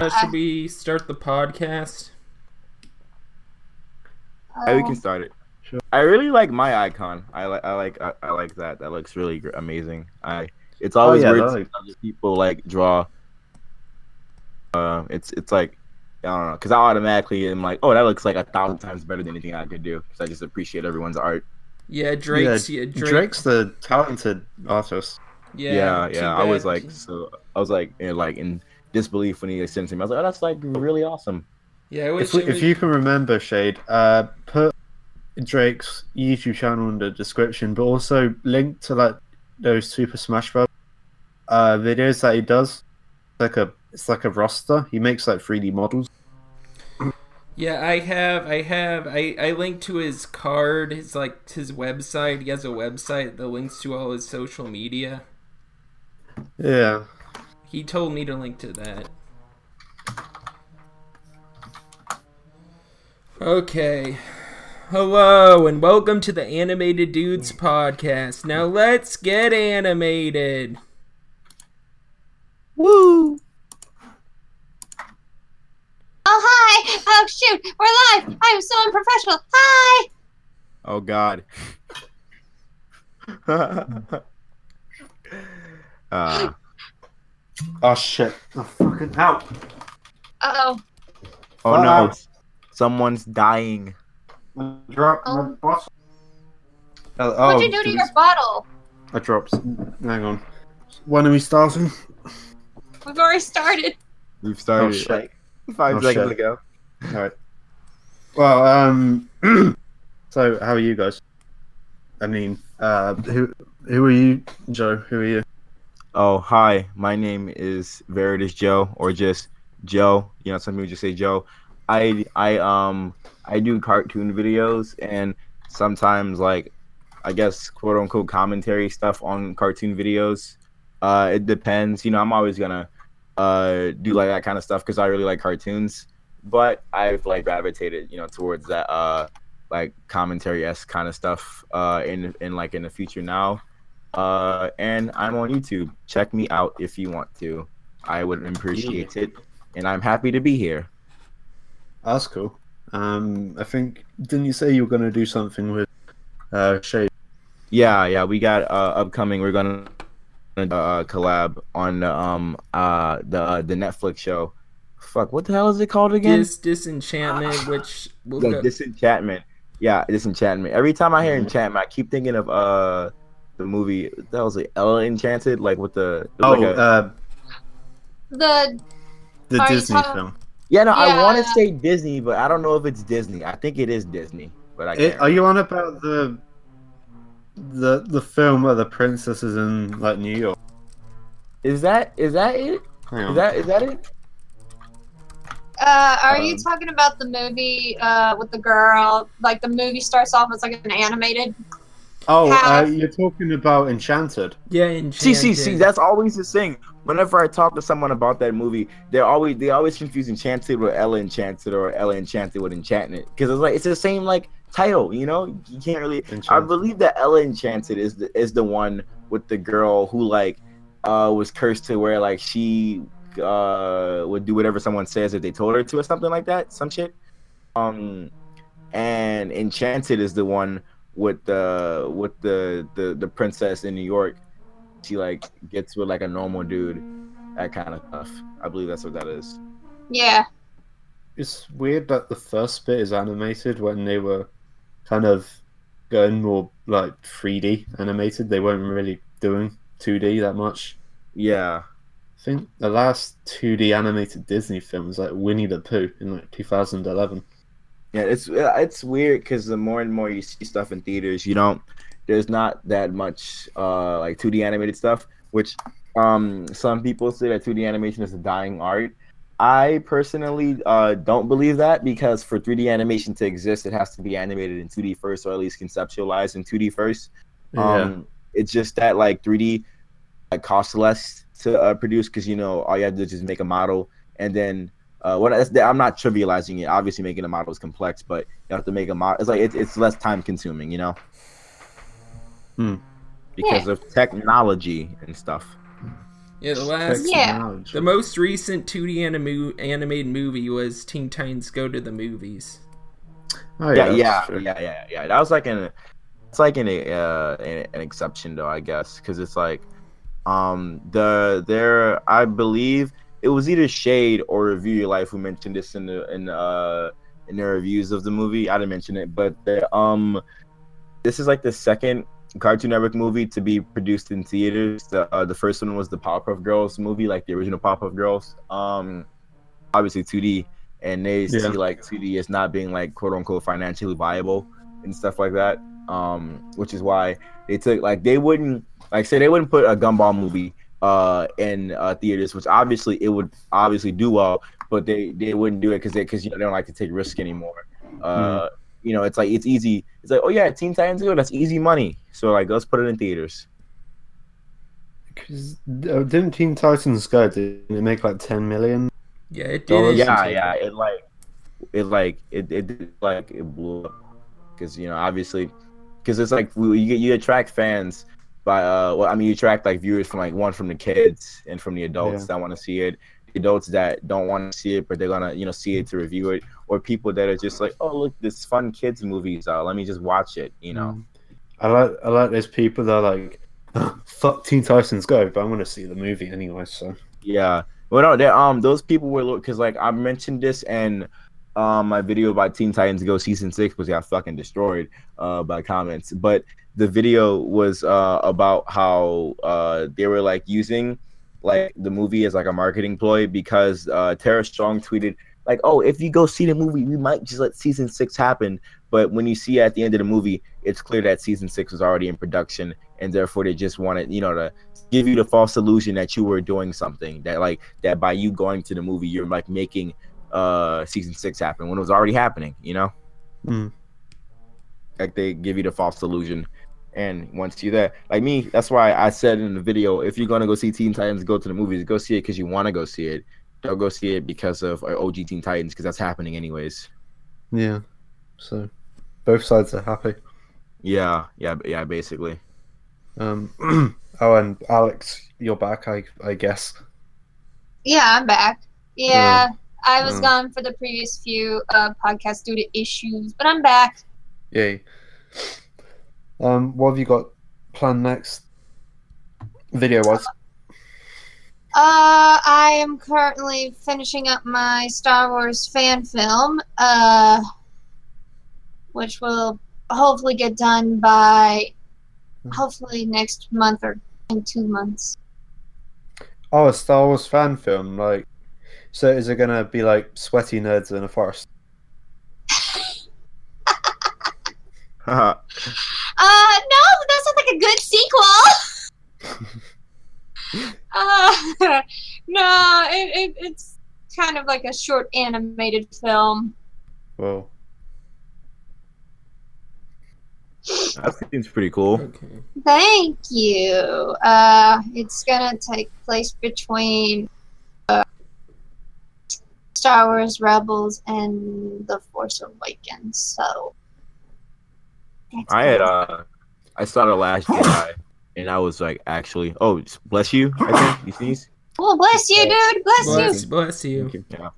Uh, should we start the podcast? Yeah, we can start it. Sure. I really like my icon. I like I like I, I like that. That looks really gr- amazing. I it's always yeah, weird that to see other people like draw. Uh, it's it's like I don't know because I automatically am like, oh, that looks like a thousand times better than anything I could do because I just appreciate everyone's art. Yeah, Drake's. Yeah, Drake, Drake's the talented artist. Yeah, Yeah, yeah. I was like, so I was like, in, like in disbelief when he sent it to me. I was like, oh, that's like really awesome. Yeah, I wish If, we, it if you can remember, Shade, uh, put Drake's YouTube channel in the description, but also link to like those Super Smash Bros. Uh, videos that he does. Like a, it's like a roster. He makes like 3D models. Yeah, I have, I have, I, I linked to his card, his like his website. He has a website that links to all his social media. Yeah. He told me to link to that. Okay. Hello and welcome to the Animated Dudes podcast. Now let's get animated. Woo! Oh hi! Oh shoot! We're live! I'm so unprofessional. Hi! Oh God. uh, Oh shit. Oh, fucking help. Uh oh. oh Uh, no, someone's dying. Drop Oh. my bottle. Oh, oh, What'd you do to your bottle? I dropped. Hang on. When are we starting? We've already started. We've started Oh, shit. like five Oh, seconds shit. ago. Alright. Well, um, so how are you guys? I mean, uh, who who are you, Joe? Who are you? Oh, hi. My name is Veritas Joe, or just Joe. You know, some people just say Joe. I I um I do cartoon videos and sometimes like I guess quote unquote commentary stuff on cartoon videos. Uh, it depends. You know, I'm always gonna uh do like that kind of stuff because I really like cartoons. But I've like gravitated, you know, towards that uh like commentary s kind of stuff uh in in like in the future now uh, and I'm on YouTube. Check me out if you want to. I would appreciate it, and I'm happy to be here. That's cool. Um, I think didn't you say you were gonna do something with uh Shade? Yeah, yeah, we got uh, upcoming. We're gonna uh, collab on the um uh the uh, the Netflix show. Fuck, what the hell is it called again? Dis disenchantment, which will the go, Disenchantment. Yeah, Disenchantment. Every time I hear Mhm. enchantment, I keep thinking of uh the movie that was like Ella Enchanted, like with the Oh, like a- uh, The the Disney talking- film. yeah. No, I want to say Disney, but I don't know if it's Disney. I think it is Disney, but I can't. It, are you on about the the the film where the princess is in like New York? Is that is that it? Hang on. Is that is that it? uh, are you Um, talking about the movie uh with the girl? Like the movie starts off as like an animated. Oh, uh, you're talking about Enchanted. yeah, enchanted. See, see, see. That's always the thing. Whenever I talk to someone about that movie, they're always they always confuse Enchanted with Ella Enchanted or Ella Enchanted with Enchantment because it's like it's the same like title. You know, you can't really. I believe that Ella Enchanted is the is the one with the girl who like uh was cursed to where like she uh would do whatever someone says if they told her to or something like that. Some shit. Um, and Enchanted is the one with the with the the the princess in New York. She like gets with like a normal dude, that kind of stuff. I believe that's what that is. Yeah. It's weird that the first bit is animated when they were kind of going more like 3D animated. They weren't really doing 2D that much. Yeah, I think the last 2D animated Disney film was like Winnie the Pooh in like 2011. Yeah. It's uh, it's weird because the more and more you see stuff in theaters, you don't. There's not that much uh like 2D animated stuff, which um some people say that 2D animation is a dying art. I personally uh, don't believe that because for 3D animation to exist, it has to be animated in 2D first, or at least conceptualized in 2D first. Um, It's just that like 3D like costs less to uh, produce because you know all you have to do is just make a model and then uh, what I'm not trivializing it. Obviously, making a model is complex, but you have to make a model. It's like it's, it's less time consuming, you know, Hmm. because of technology and stuff. Yeah, the last, Yeah. The most recent 2D animu- animated movie was Teen Titans Go to the Movies. Oh, yeah, that's yeah, yeah, yeah, yeah. That was like an, it's like an uh an, an exception though, I guess, because it's like, um, the there I believe it was either Shade or Review Your Life who mentioned this in the in uh in their reviews of the movie. I didn't mention it, but the um, this is like the second Cartoon Network movie to be produced in theaters. The uh, the first one was the Powerpuff Girls movie, like the original Powerpuff Girls. Um, obviously 2D, and they Yeah. see like 2D as not being like quote unquote financially viable and stuff like that. Um, which is why they took like they wouldn't like say they wouldn't put a Gumball movie uh in uh theaters, which obviously it would obviously do well, but they they wouldn't do it because they because you know they don't like to take risk anymore. Uh, you know, it's like it's easy. It's like oh yeah, Teen Titans Go, that's easy money. So like let's put it in theaters. 'Cause, uh, didn't Teen Titans Go? Did it make like ten million? Yeah, it Dollars? did. yeah, yeah. It like, it like, it, it like it blew up because you know obviously, because it's like you get you attract fans by uh, well, I mean you attract like viewers from like one from the kids and from the adults Yeah. that want to see it, adults that don't want to see it but they're gonna you know see it to review it, or people that are just like oh look this fun kids movies out, let me just watch it, you know. Mm. I like I like those people that are like, "Oh, fuck Teen Titans Go, but I'm gonna see the movie anyway. So Yeah. Well, no, um those people were because like I mentioned this and um my video about Teen Titans Go season six was got fucking destroyed uh by comments, but the video was uh about how uh they were like using like the movie as like a marketing ploy because uh Tara Strong tweeted like oh if you go see the movie we might just let season six happen. But when you see at the end of the movie it's clear that season six was already in production and therefore they just wanted you know to give you the false illusion that you were doing something that like that by you going to the movie you're like making uh season six happened when it was already happening you know? Mm. like they give you the false illusion. And once you're there like me that's why i said in the video if you're gonna go see teen titans go to the movies. Go see it because you want to go see it. Don't go see it because of uh, og teen titans because that's happening anyways. Yeah, so both sides are happy. yeah. Yeah yeah basically. Um, oh, and Alex, you're back, I I guess. Yeah, I'm back. Yeah, I was Mm. gone for the previous few uh, podcasts due to issues, but I'm back. Yay. Um, what have you got planned next? Video wise. Uh, I am currently finishing up my Star Wars fan film, uh, which will hopefully get done by hopefully next month or in two months. Oh, a Star Wars fan film. Like, so is it gonna be like sweaty nerds in a forest? Uh, no, that sounds like a good sequel. uh, no, it, it, it's kind of like a short animated film. Well, that seems pretty cool Okay. Thank you. Uh, it's gonna take place between Star Wars Rebels and The Force Awakens. So i had uh i saw the last jedi and i was like actually oh bless you i think you sneeze well, bless you, dude. Bless, Bless, you. bless you. thank you. Yeah.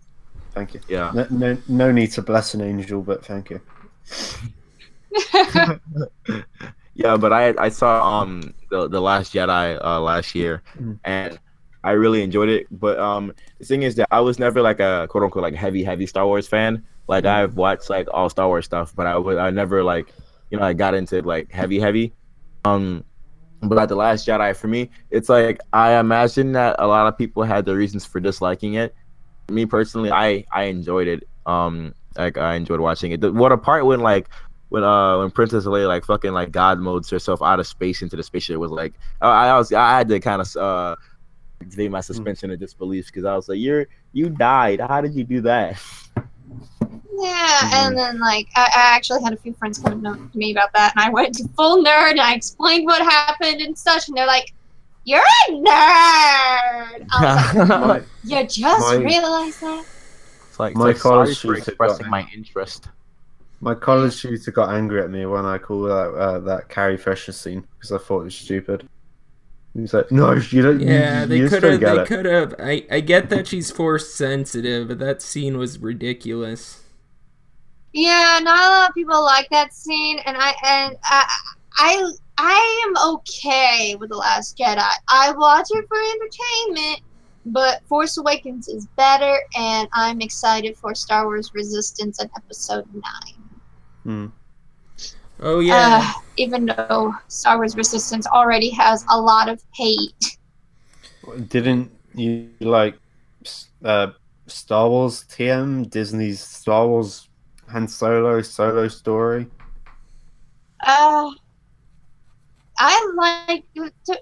Thank you. yeah No, no, no need to bless an angel, but thank you. Yeah, but I I saw um the the Last Jedi uh last year, Mm. and I really enjoyed it. But um the thing is that I was never like a quote unquote like heavy heavy Star Wars fan. Like I've watched like all Star Wars stuff, but I was I never like you know I got into like heavy heavy. Um, but like the Last Jedi for me, it's like I imagine that a lot of people had their reasons for disliking it. Me personally, I I enjoyed it. Um, like I enjoyed watching it. The, what a part when like when uh when Princess Leia like fucking like God modes herself out of space into the spaceship was like I, I was I had to kind of uh activate my suspension of disbelief because I was like you're you died how did you do that Yeah, and then like I, I actually had a few friends come to me about that, and I went to full nerd and I explained what happened and such, and they're like, "You're a nerd." I was like, "You just My- realized that?" it's like, My it's like, sorry college for expressing got- my interest my college tutor got angry at me when I called out uh, that Carrie Fisher scene because I thought it was stupid. He's like, no, you don't. Yeah, you, they you just could have. They could have. I I get that she's force sensitive, but that scene was ridiculous. Yeah, not a lot of people like that scene, and I and I I I am okay with the Last Jedi. I watch it for entertainment, but Force Awakens is better, and I'm excited for Star Wars Resistance and Episode Nine. Hmm. Oh yeah. Uh, even though Star Wars Resistance already has a lot of hate. Didn't you like uh, Star Wars TM Disney's Star Wars Han Solo solo story? Uh, I like. To,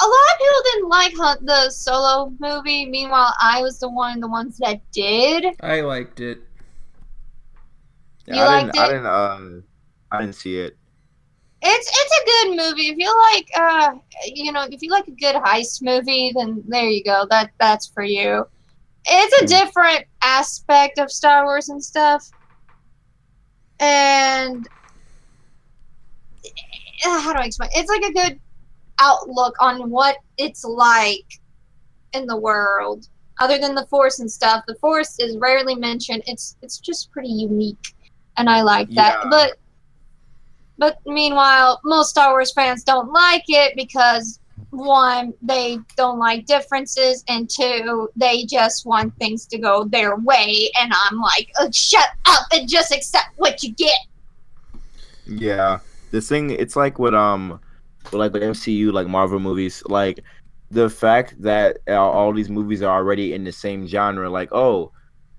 a lot of people didn't like the solo movie. Meanwhile, I was the one the ones that did. I liked it. Yeah, You I liked didn't. I it? didn't. Uh, I didn't see it. It's it's a good movie. If you like, uh, you know, if you like a good heist movie, then there you go. That that's for you. It's a Hmm. different aspect of Star Wars and stuff, and uh, how do I explain? It's like a good outlook on what it's like in the world. Other than the Force and stuff, the Force is rarely mentioned. It's it's just pretty unique, and I like that. Yeah. But but meanwhile, most Star Wars fans don't like it because one, they don't like differences, and two, they just want things to go their way. And I'm like, oh, shut up and just accept what you get. Yeah, this thing. It's like what um, like the MCU, like Marvel movies, like the fact that all these movies are already in the same genre. Like oh,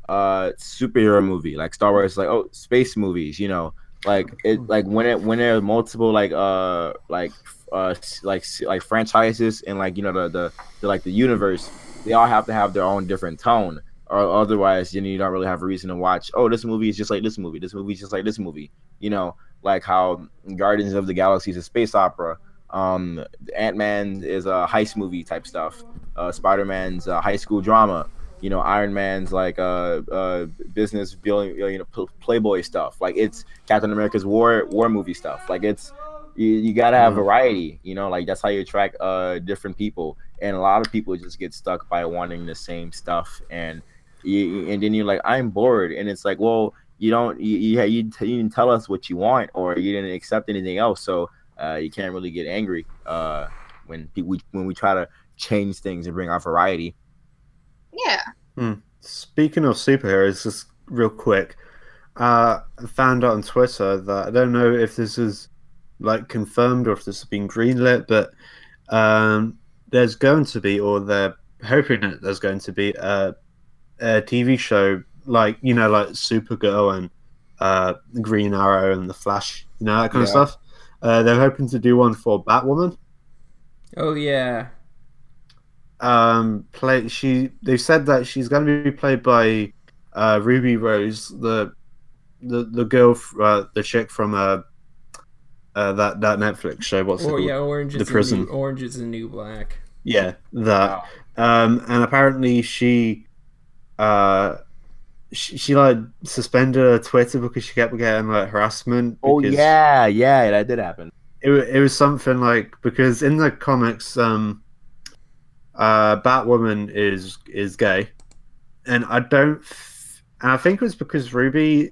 uh, superhero movie, like Star Wars, like oh, space movies. You know, like it, like when it when there are multiple like uh like uh like like franchises and like you know the the, the like the universe, they all have to have their own different tone. Or otherwise, then you don't really have a reason to watch. Oh, this movie is just like this movie. This movie is just like this movie. You know, like how Guardians of the Galaxy is a space opera. Um, Ant Man is a heist movie type stuff. Uh, Spider Man's a high school drama. You know, Iron Man's like uh, uh business building you know, Playboy stuff. Like it's Captain America's war war movie stuff. Like it's you, you gotta have Mm. variety. You know, like that's how you attract uh different people. And a lot of people just get stuck by wanting the same stuff. And you, and then you're like, I'm bored. And it's like, well, you don't you you, you, you didn't tell us what you want or you didn't accept anything else so uh, you can't really get angry uh, when we when we try to change things and bring out variety Yeah. Speaking of superheroes, just real quick, uh, I found out on Twitter that I don't know if this is like confirmed or if this has been greenlit, but um, there's going to be, or they're hoping that there's going to be a, a TV show like you know, like Supergirl and uh, Green Arrow and the Flash, you know that kind Yeah. of stuff. Uh, they're hoping to do one for Batwoman. Oh yeah. Um play she they said that she's going to be played by uh ruby rose the the the girl uh, the chick from uh, uh that that netflix show what's it Or called? yeah, Orange The is the, Prison. new, Orange is the new black. yeah that um and apparently she uh she, she like suspended her twitter because she kept getting like harassment oh because yeah yeah that did happen it, it was something like because in the comics um uh batwoman is is gay. And i don't and i think it was because ruby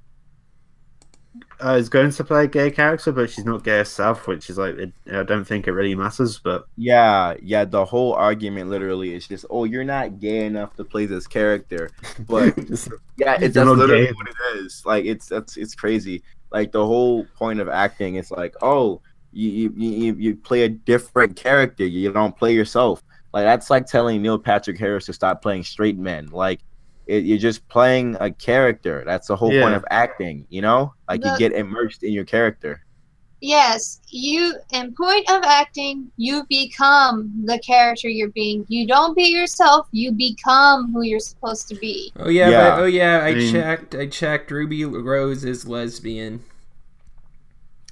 uh, is going to play a gay character but she's not gay herself which is like it, i don't think it really matters but yeah yeah the whole argument literally is just oh you're not gay enough to play this character. But Just- yeah it's that's literally gay. what it is. Like it's that's it's crazy. Like the whole point of acting is like oh you you, you, you play a different character. You don't play yourself like that's like telling neil patrick harris to stop playing straight men like it, you're just playing a character that's the whole point of acting you know like you get immersed in your character Yes, you, in point of acting, you become the character you're being. You don't be yourself, you become who you're supposed to be. Oh yeah, Yeah. but oh yeah, I, I mean- checked. I checked. Ruby Rose is lesbian.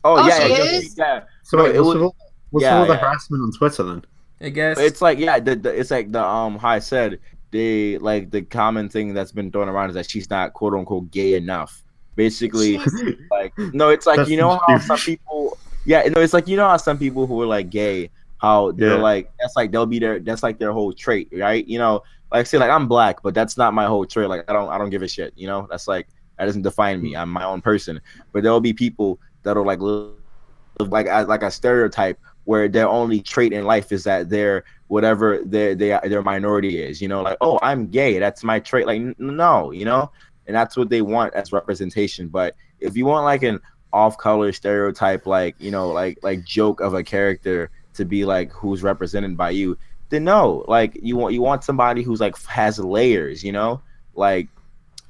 oh, Oh, yeah she it- is? yeah so wait, it what's, was- all, what's yeah, all the yeah. harassment on twitter then I guess. It's like yeah, the, the, it's like the um how I said they like the common thing that's been thrown around is that she's not quote unquote gay enough. Basically, She's- like no, it's like That's you know how some people yeah, no, it's like you know how some people who are like gay, how they're Yeah. like that's like they'll be their that's like their whole trait, right? You know, like say like I'm black, but that's not my whole trait. Like I don't I don't give a shit. You know, that's like that doesn't define me. I'm my own person. But there'll be people that'll like live like as like a stereotype where their only trait in life is that they're whatever their their their minority is. You know, like oh I'm gay, that's my trait. Like n- no, you know, and that's what they want as representation. But if you want like an off color stereotype, like you know, like like joke of a character to be like who's represented by you, then no, like you want you want somebody who's like has layers, you know, like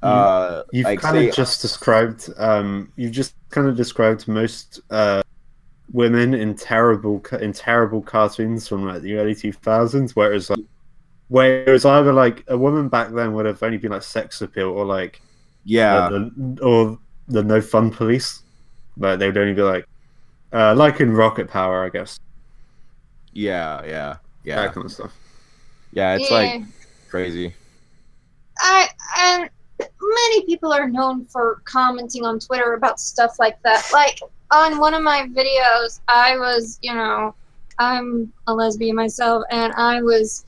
uh You've like kind say, of just described. Um, you've just kind of described most uh, women in terrible in terrible cartoons from like the early two thousands, whereas like, where it was either like a woman back then would have only been like sex appeal or like yeah uh, the, or the no fun police, but they would only be like uh, like in Rocket Power, I guess. yeah yeah yeah That kind of stuff. yeah it's Yeah. like crazy I and many people are known for commenting on Twitter about stuff like that. Like on one of my videos, I was, you know, I'm a lesbian myself, and I was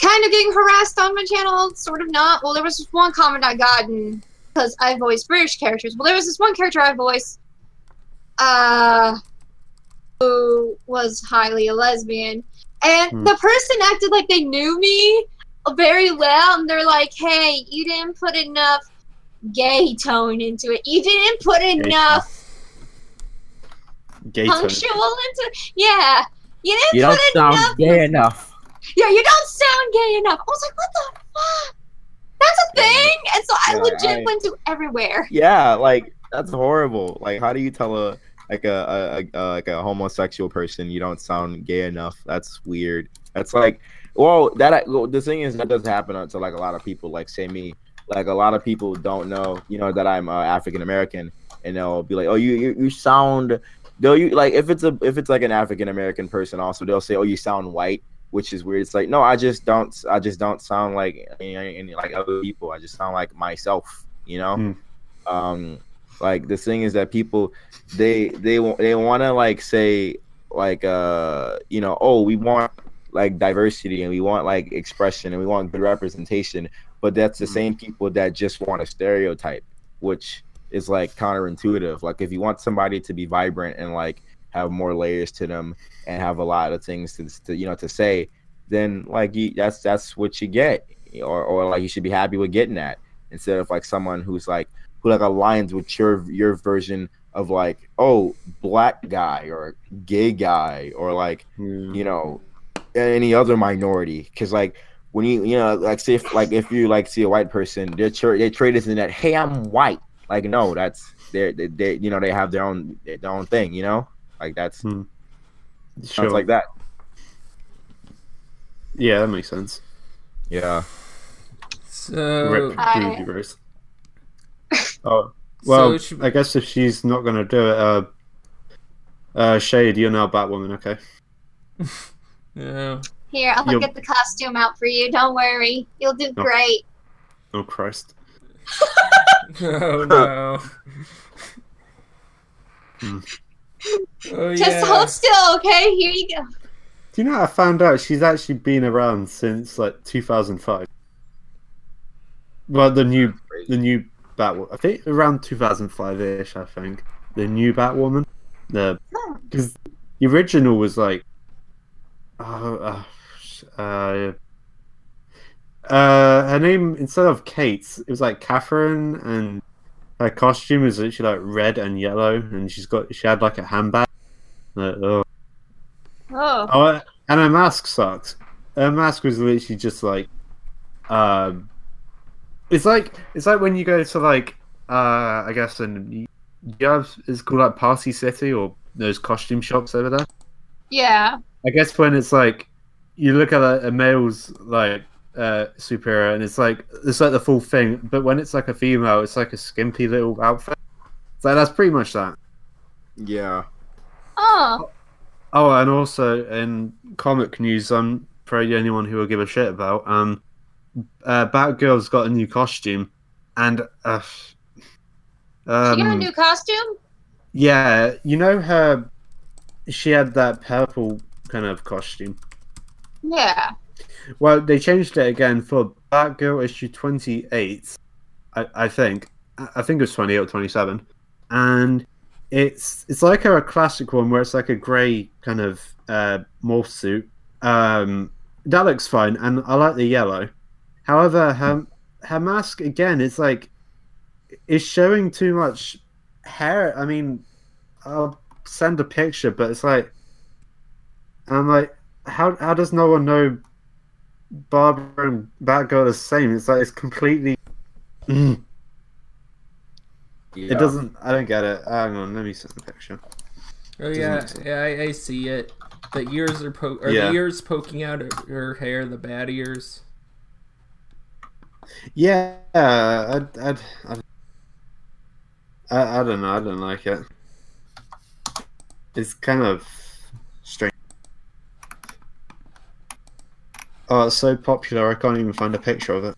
kind of getting harassed on my channel, sort of not. Well, there was this one comment I gotten because I voiced British characters. Well, there was this one character I voiced, uh, who was highly a lesbian, and Hmm. the person acted like they knew me very well, and they're like, "Hey, you didn't put enough gay tone into it. You didn't put enough." Gay punctual into yeah. You didn't you don't put sound enough. gay enough Yeah, you don't sound gay enough. I was like, what the fuck? That's a thing. And so I Yeah, legit I- went to everywhere. yeah like that's horrible like how do you tell a like a, a, a like a homosexual person you don't sound gay enough that's weird that's like well that well, the thing is that doesn't happen to like a lot of people like say me like a lot of people don't know you know that i'm uh, african american and they'll be like oh you you, you sound they'll you like if it's a if it's like an african american person also they'll say oh you sound white which is weird. It's like no i just don't i just don't sound like any, any like other people. I just sound like myself you know? Hmm. um like the thing is that people they they they want to like say like uh you know oh we want like diversity and we want like expression and we want good representation but that's the same people that just want a stereotype which is like counterintuitive. Like if you want somebody to be vibrant and like have more layers to them and have a lot of things to, to you know to say then like you, that's that's what you get. Or, or like you should be happy with getting that instead of like someone who's like who like aligns with your your version of like oh black guy or gay guy or like Yeah. you know any other minority. Because like when you you know like say if like if you like see a white person they're tra- they trade us in that hey i'm white like no that's they're they, they you know they have their own their own thing you know like that's Sure. sounds like that Yeah, that makes sense. yeah So Rip I- Ruby Rose. Oh well, So should- I guess if she's not gonna do it, uh, uh, Shade, you're now Batwoman, okay? yeah. Here, I'll You'll- get the costume out for you. Don't worry. You'll do Oh. great. Oh Christ! Oh no. Hmm. oh Just yeah. hold still, okay? Here you go. Do you know? I found out she's actually been around since like 2005. Well, the new the new Batwoman. I think around 2005-ish. I think the new Batwoman. The Hmm. because the original was like, oh, uh, uh, uh, her name instead of Kate, it was like Catherine, and her costume is literally like red and yellow, and she's got she had like a handbag. Like, oh. Oh. Oh, and her mask sucked. Her mask was literally just like, um, it's like it's like when you go to like, uh, I guess in you have it's called like Party City or those costume shops over there. Yeah. I guess when it's like you look at a, a male's like uh superhero and it's like it's like the full thing, but when it's like a female, it's like a skimpy little outfit. So that's pretty much that. yeah Oh. Oh, and also in comic news, I'm probably the only one who will give a shit about. Um, uh, Batgirl's got a new costume, and uh, She got a um, new costume? yeah, you know her. She had that purple kind of costume. Yeah. Well, they changed it again for Batgirl issue 28, I, I think. I think it was 28 or 27. And it's it's like a, classic one where it's like a grey kind of uh, morph suit. Um, that looks fine, and I like the yellow. However, her, her mask, again, it's like, is showing too much hair. I mean, I'll send a picture, but it's like, I'm like, how how does no one know Barbara and Batgirl are the same? It's like it's completely. Mm. Yeah. It doesn't. I don't get it. Hang on, let me send a picture. Oh yeah, yeah, I, I see it. The ears are po- are Yeah. the ears poking out of her hair, the bad ears. Yeah, I, I, I, I, I don't know. I don't like it. It's kind of strange. Oh, it's so popular. I can't even find a picture of it.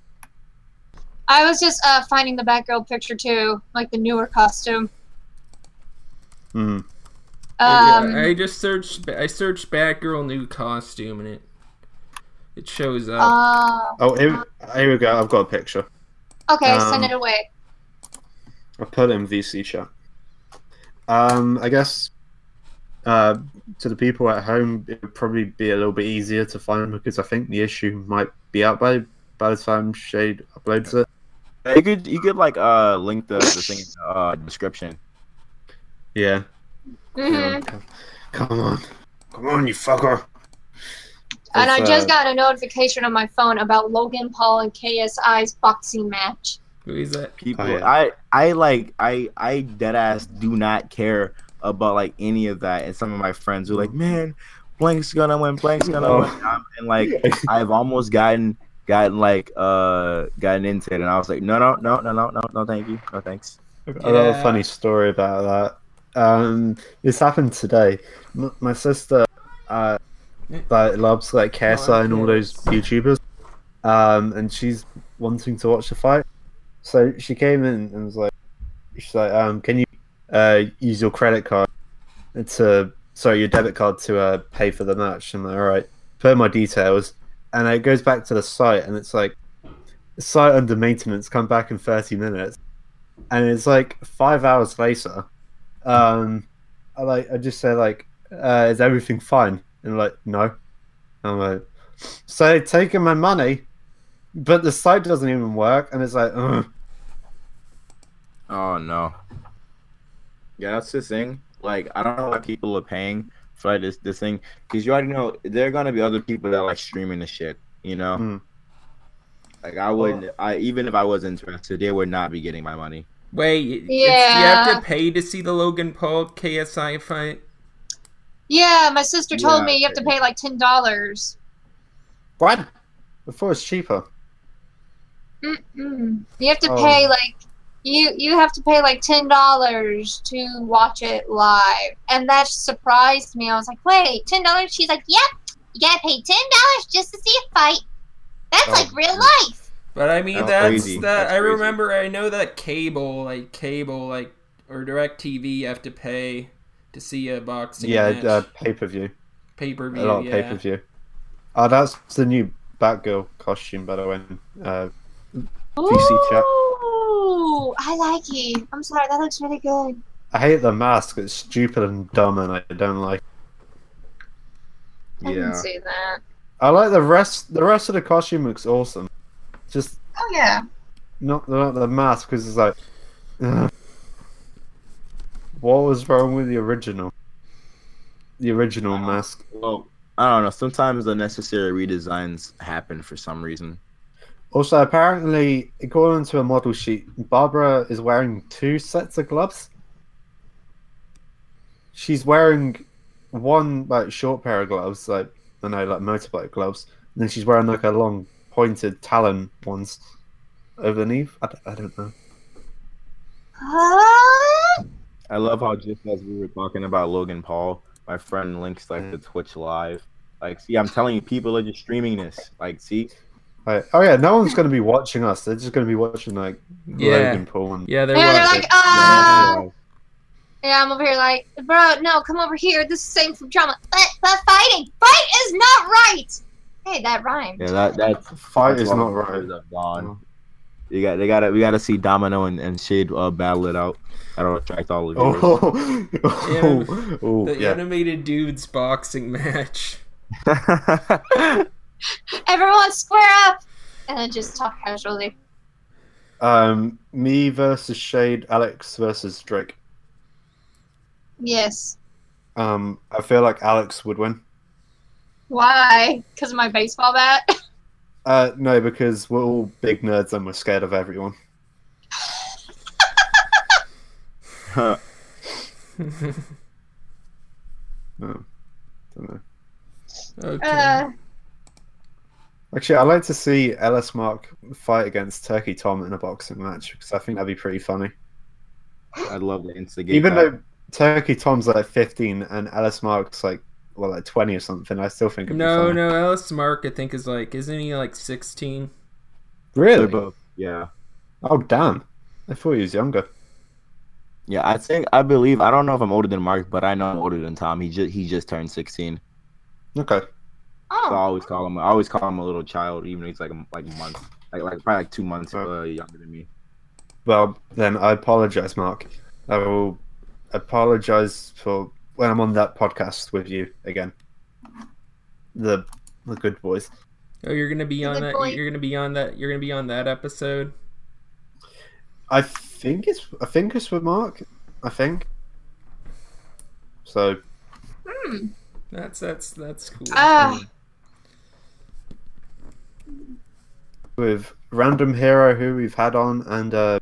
I was just uh, finding the Batgirl picture too, like the newer costume. Hmm. Um, yeah, I just searched. I searched Batgirl new costume and it it shows up. uh, Oh, here, here we go. I've got a picture. okay, um, send it away. I put it in VC chat. Um, I guess uh, to the people at home, it would probably be a little bit easier to find because I think the issue might be out by by the time Shade uploads it. You could you could like uh link the, the thing in the uh, description. Yeah. hmm Come, come on, come on, you fucker. And I just uh, got a notification on my phone about Logan Paul and KSI's boxing match. Who is that? People, Oh, yeah. I I like I I dead ass do not care about like any of that. And some of my friends were like, man, blank's gonna win, blank's gonna Oh. win, and like I've almost gotten gotten like uh gotten into it, and I was like, no, no, no, no, no, no, no, thank you, no thanks. I got a Yeah. funny story about that. Um, this happened today. M- my sister, uh, that loves like KSI and all those YouTubers, um, and she's wanting to watch the fight. So she came in and was like, she's like, um, can you uh use your credit card to sorry your debit card to uh pay for the match? I'm like, all right, put my details, and it goes back to the site, and it's like, site under maintenance. Come back in thirty minutes and it's like five hours later. Um, I like I just say like, uh, "Is everything fine?" And like, "No." I'm like, "So they're taking my money, but the site doesn't even work." And it's like, Ugh. Oh no. Yeah, that's the thing. Like, I don't know why people are paying for this this thing because you already know there are gonna be other people that like streaming the shit. You know, Hmm. like I wouldn't. I even if I was interested, they would not be getting my money. Wait, it's- you have to pay to see the Logan Paul KSI fight. Yeah, my sister told Yeah, me you have to pay like ten dollars. what? Before it's cheaper. Mm-mm. You have to Oh. pay like you you have to pay like ten dollars to watch it live, and that surprised me. I was like, "Wait, ten dollars?" She's like, "Yep, you gotta pay ten dollars just to see a fight. That's Oh, like real life." But I mean, That's that's crazy. that. That's I crazy. remember. I know that cable, like cable, like or DirecTV, you have to pay to see a boxing Yeah, match. uh, pay per view. Pay per view. A view. lot of Yeah. pay per view. Oh, that's the new Batgirl costume, by the way. Uh, VC chat. Ooh, I like it. I'm sorry, that looks really good. I hate the mask. It's stupid and dumb, and I don't like. I Yeah. can see that. I like the rest. The rest of the costume looks awesome. Just Oh yeah. not the, the mask because it's like. ugh. What was wrong with the original? The original mask. Well, I don't know. Sometimes the necessary redesigns happen for some reason. Also, apparently, according to a model sheet, Barbara is wearing two sets of gloves. She's wearing one like short pair of gloves, like I know, like motorbike gloves, and then she's wearing like a long pointed talon ones underneath. I, don't- I don't know. I love how just as we were talking about Logan Paul, my friend links like the Twitch live. Like, see, I'm telling you, people are just streaming this. Like, see, Like, oh yeah, no one's going to be watching us. They're just going to be watching like Yeah. Logan Paul and Yeah, there Yeah, they're like, ah. Yeah, I'm over here like, bro, no, come over here. This is same from drama. But, but fighting, fight is not right. Hey, that rhymed. Yeah, that that's Fight is not right. words I've gone. You got they gotta we gotta see Domino and, and Shade uh, battle it out. That'll attract all of you. Oh, oh, oh, The yeah. animated dudes boxing match. Everyone square up, and then just talk casually. Um, me versus Shade, Alex versus Drake. Yes. Um, I feel like Alex would win. Why? Because of my baseball bat. Uh, no, because we're all big nerds and we're scared of everyone. Huh. no, don't know. Okay. Uh, Actually, I'd like to see Ellis Mark fight against Turkey Tom in a boxing match because I think that'd be pretty funny. I'd love to instigate. Even that. though Turkey Tom's like 15 and Ellis Mark's like well like 20 or something, I still think it'd be no, funny. no, Ellis Mark I think is like, isn't he like 16? Really? both- yeah. Oh damn! I thought he was younger. Yeah, I think I believe I don't know if I'm older than Mark, but I know I'm older than Tom. He just he just turned 16. Okay. So I oh, always call him I always call him a little child, even though he's like a, like a month, like like probably like two months Oh. uh, younger than me. Well, then I apologize, Mark. I will apologize for when I'm on that podcast with you again. The the good boys. Oh, you're gonna be on that. boy. You're gonna be on that. You're gonna be on that episode. I think it's I think it's with Mark. I think. So hmm. That's that's that's cool. Ah, with random hero who we've had on and uh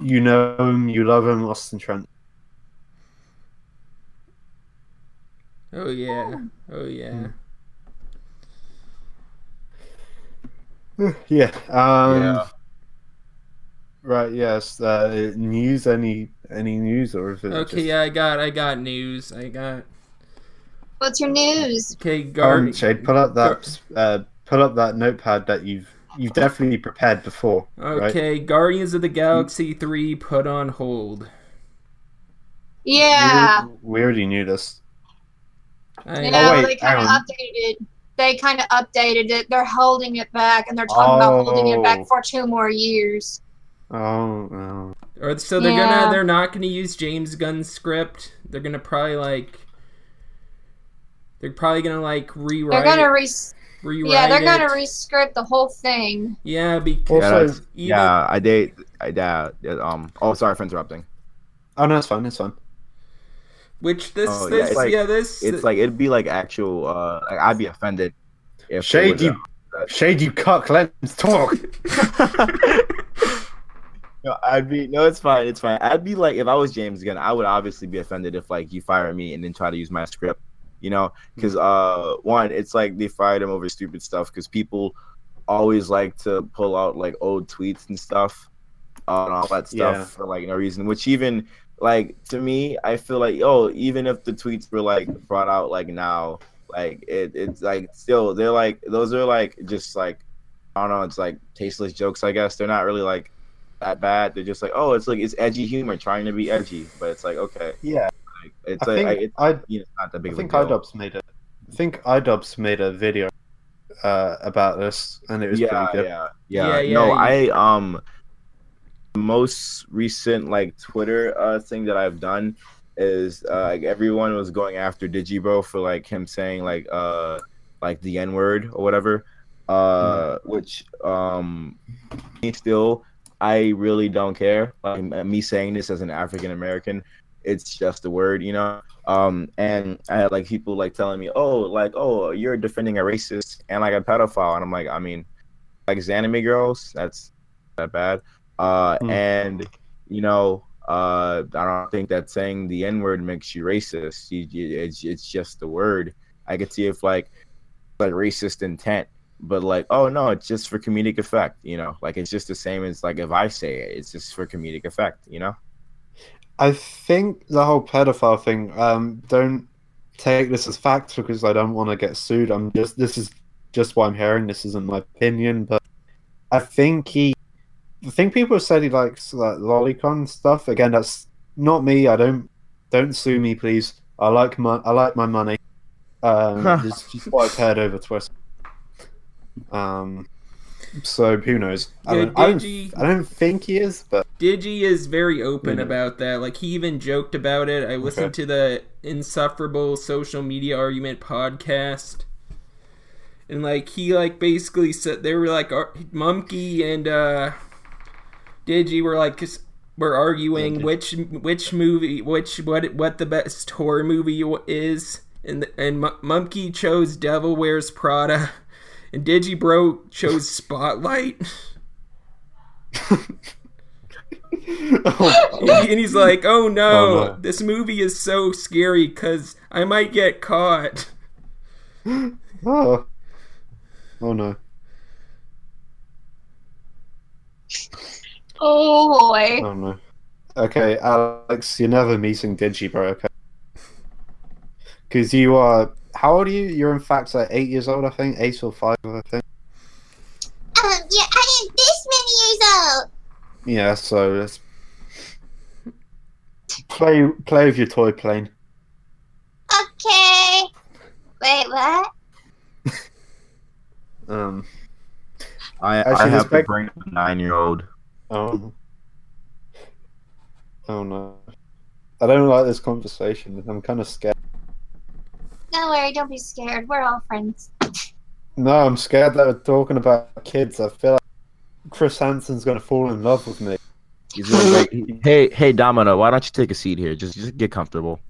you know him, you love him, Austin Trent. oh yeah. Oh yeah. yeah. Um yeah. Right, yes. Uh, news any any news or is it Okay, just... yeah, I got I got news. I got what's your news? okay. Um, Guard. Shade, put up that uh, pull up that notepad that you've you've definitely prepared before. right? Okay, Guardians of the Galaxy three put on hold. Yeah. We, we already knew this. I, Yeah, Oh, wait, they kind of updated it. They kind of updated it. They're holding it back, and they're talking about holding it Oh. back for two more years. Oh, oh. Or so they're Yeah. gonna they're not gonna use James Gunn's script. They're gonna probably like they're probably gonna like rewrite They're gonna re- rewrite yeah, they're gonna rescript the whole thing. yeah because Yeah, Also- even, yeah, I date I yeah, yeah, um oh sorry for interrupting. Oh no, it's fine. It's fine. which this Oh, yeah, this it's like- yeah this It's like it'd be like actual uh like I'd be offended if it Shade was, you, shade you cuck. Let's talk. No, I'd be no, it's fine, it's fine. I'd be like, if I was James Gunn, I would obviously be offended if like you fire me and then try to use my script, you know, because uh, one, it's like they fired him over stupid stuff because people always like to pull out like old tweets and stuff, uh, and all that stuff Yeah. for like no reason. Which even like to me, I feel like oh, even if the tweets were like brought out like now, like it, it's like still they're like those are like just like I don't know, it's like tasteless jokes. I guess they're not really like that bad. They're just like, oh, it's like it's edgy humor, trying to be edgy, but it's like okay, Yeah, it's I think I, it's I, you know, not that I of think a deal. iDubbbz made a, I think iDubbbz made a video uh, about this, and it was yeah, pretty good. yeah, yeah, Yeah, No, yeah, I um, most recent like Twitter uh thing that I've done is uh, like everyone was going after Digibro for like him saying like uh like the N word or whatever, uh, which um, me still I really don't care. Like me saying this as an African American, it's just a word, you know. Um, and I had like people like telling me, "Oh, like, oh, you're defending a racist and like a pedophile," and I'm like, I mean, like anime girls, that's that bad. Uh, Hmm. and you know, uh, I don't think that saying the N word makes you racist. You, you, it's it's just a word. I could see if like like racist intent, but like, oh no, it's just for comedic effect. You know, like it's just the same as like if I say it, it's just for comedic effect. You know. I think the whole pedophile thing. Um, don't take this as fact because I don't want to get sued. I'm just this is just what I'm hearing. This isn't my opinion, but I think he. I think people have said he likes like lolicon stuff. Again, that's not me. I don't don't sue me, please. I like my I like my money. Um, just, just what I've heard over Twitter. Um, so who knows? I don't, I, don't, I don't think he is, but Digi is very open Mhm. about that. Like he even joked about it. I listened to the Insufferable Social Media Argument podcast. And like he like basically said they were like ar- Mumkey and uh Digi were like were arguing Okay. which which movie which what what the best horror movie is and and M- Mumkey chose Devil Wears Prada and Digi Bro chose Spotlight. Oh, and he's like, "Oh no, Oh, no. this movie is so scary because I might get caught." oh, oh no. Oh boy. Oh no. Okay, Alex, you're never meeting Digi, bro. Okay. Because you are. How old are you? You're in fact like eight years old, I think. Eight or five, I think. Um, yeah, I am this many years old. Yeah. So let's play play with your toy plane. Okay. Wait, what? Um. I, Actually, I this have to bring up a nine year old. Oh. Oh no. I don't like this conversation. I'm kind of scared. Don't worry, don't be scared. We're all friends. No, I'm scared that we're talking about kids. I feel like Chris Hansen's gonna fall in love with me. He's gonna like, hey, hey, Domino, why don't you take a seat here? Just, just get comfortable.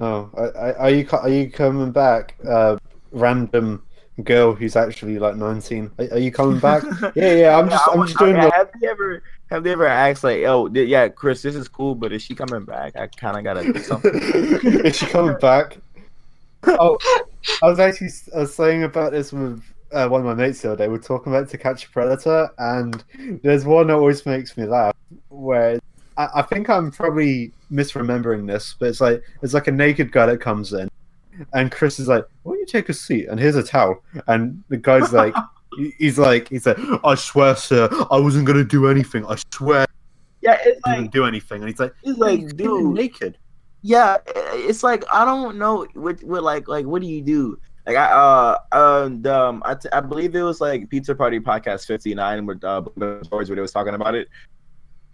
Oh, I, I, are you are you coming back? Uh, random girl who's actually like 19. Are, are you coming back? yeah, yeah. I'm just I I'm just doing. okay, the- Have they ever, have they ever asked like, oh, th- yeah, Chris, this is cool, but is she coming back? I kind of gotta do something. Is she coming back? Oh, I was actually I was saying about this with uh, one of my mates the other day. We're talking about To Catch a Predator, and there's one that always makes me laugh. Where I, I think I'm probably misremembering this, but it's like it's like a naked guy that comes in, and Chris is like, "Why don't you take a seat?" And here's a towel, and the guy's like. He's like, he's like, I swear, sir, I wasn't gonna do anything. I swear, yeah, it's I like, didn't do anything. And he's like, "He's like, dude, naked. yeah, it's like I don't know what, what like, like, what do you do? Like I, uh, and, um, I, t- I believe it was like Pizza Party Podcast 59 with uh, George where they was talking about it.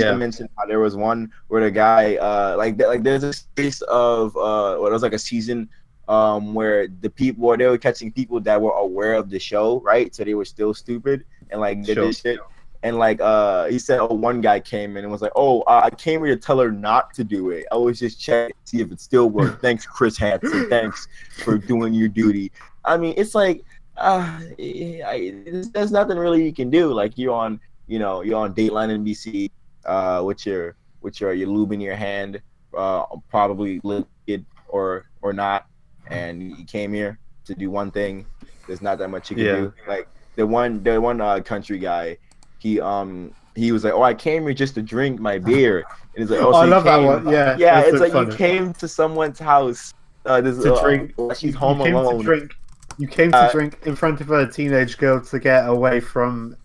Yeah. I mentioned how there was one where the guy, uh, like, like there's a case of, uh, what it was like a season, um, where the people, where they were catching people that were aware of the show, right? So they were still stupid and like did Sure. this shit. And like, uh, he said, oh, one guy came in and was like, oh, uh, I came here to tell her not to do it. I was just checking to see if it still worked. Thanks, Chris Hansen. Thanks for doing your duty. I mean, it's like, uh, I, there's nothing really you can do. Like you're on, you know, you're on Dateline NBC, uh, with your, with your, your lube in your hand, uh, probably liquid or or not, and you came here to do one thing. There's not that much you can Yeah. do. Like the one, the one uh, country guy, he um he was like, oh, I came here just to drink my beer, and he's like, oh, Oh, I you love that came- one. Yeah, yeah, it's so like funny. you came to someone's house. Uh, this, To uh, drink. she's home you came alone. To drink. You came to Uh, drink in front of a teenage girl to get away from,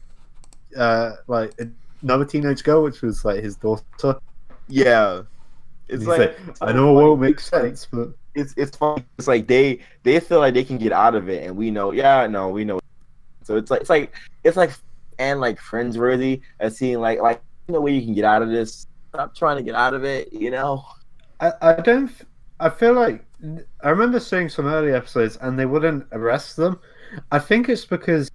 uh, like another teenage girl, which was like his daughter. Yeah, it's like, like, I know it won't make sense, but it's it's funny. It's like they they feel like they can get out of it, and we know, yeah, no, we know. So it's like it's like it's like and like friends worthy of seeing like like you know where you can get out of this. Stop trying to get out of it, you know. I, I don't. I feel like I remember seeing some early episodes, and they wouldn't arrest them. I think it's because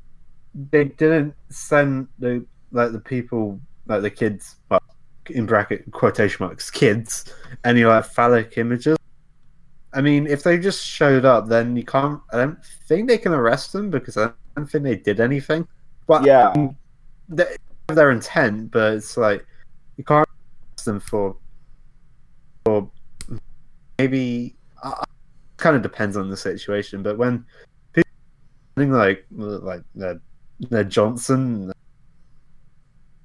they didn't send the like the people like the kids, in bracket quotation marks, kids, any like phallic images. I mean, if they just showed up, then you can't. I don't think they can arrest them because I don't think they did anything. But Yeah. they have their intent, but it's like you can't arrest them for for maybe uh, kind of depends on the situation. But when people think like like Ned, Ned Johnson,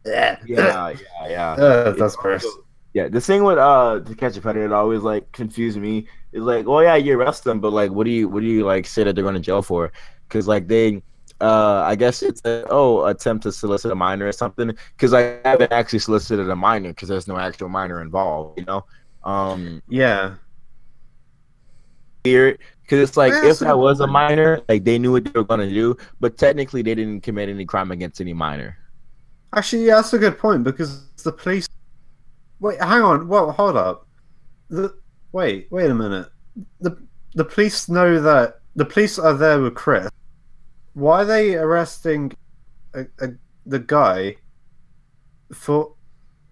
yeah, Yeah, yeah, yeah. uh, that's gross. Yeah, the thing with uh to catch a predator that always like confused me is like, oh yeah, you arrest them, but like, what do you what do you like say that they're going to jail for? Because like they, uh, I guess it's a, oh attempt to solicit a minor or something. Because I haven't actually solicited a minor because there's no actual minor involved, you know. um Yeah. weird because it's like Yeah, if so- that was a minor, like they knew what they were gonna do, but technically they didn't commit any crime against any minor. Actually, yeah, that's a good point because the police. Wait, hang on. Well, hold up. The wait, wait a minute. The the police know that the police are there with Chris. Why are they arresting a, a, the guy for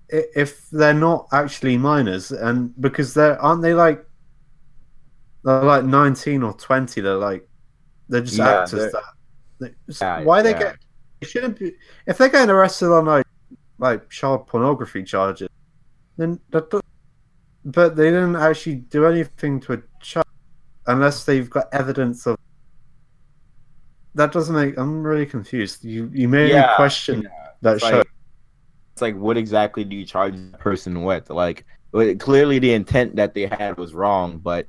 if they're not actually minors? And because they're aren't they like they're like nineteen or twenty? They're like they're just Yeah, actors. they're- That, they- Yeah, why they yeah. get it shouldn't be if they're getting arrested on like like child pornography charges, then that. But they didn't actually do anything to a child unless they've got evidence of. That doesn't make. I'm really confused. You you made me Yeah, question yeah. that It's show. like, it's like what exactly do you charge the person with? Like clearly the intent that they had was wrong, but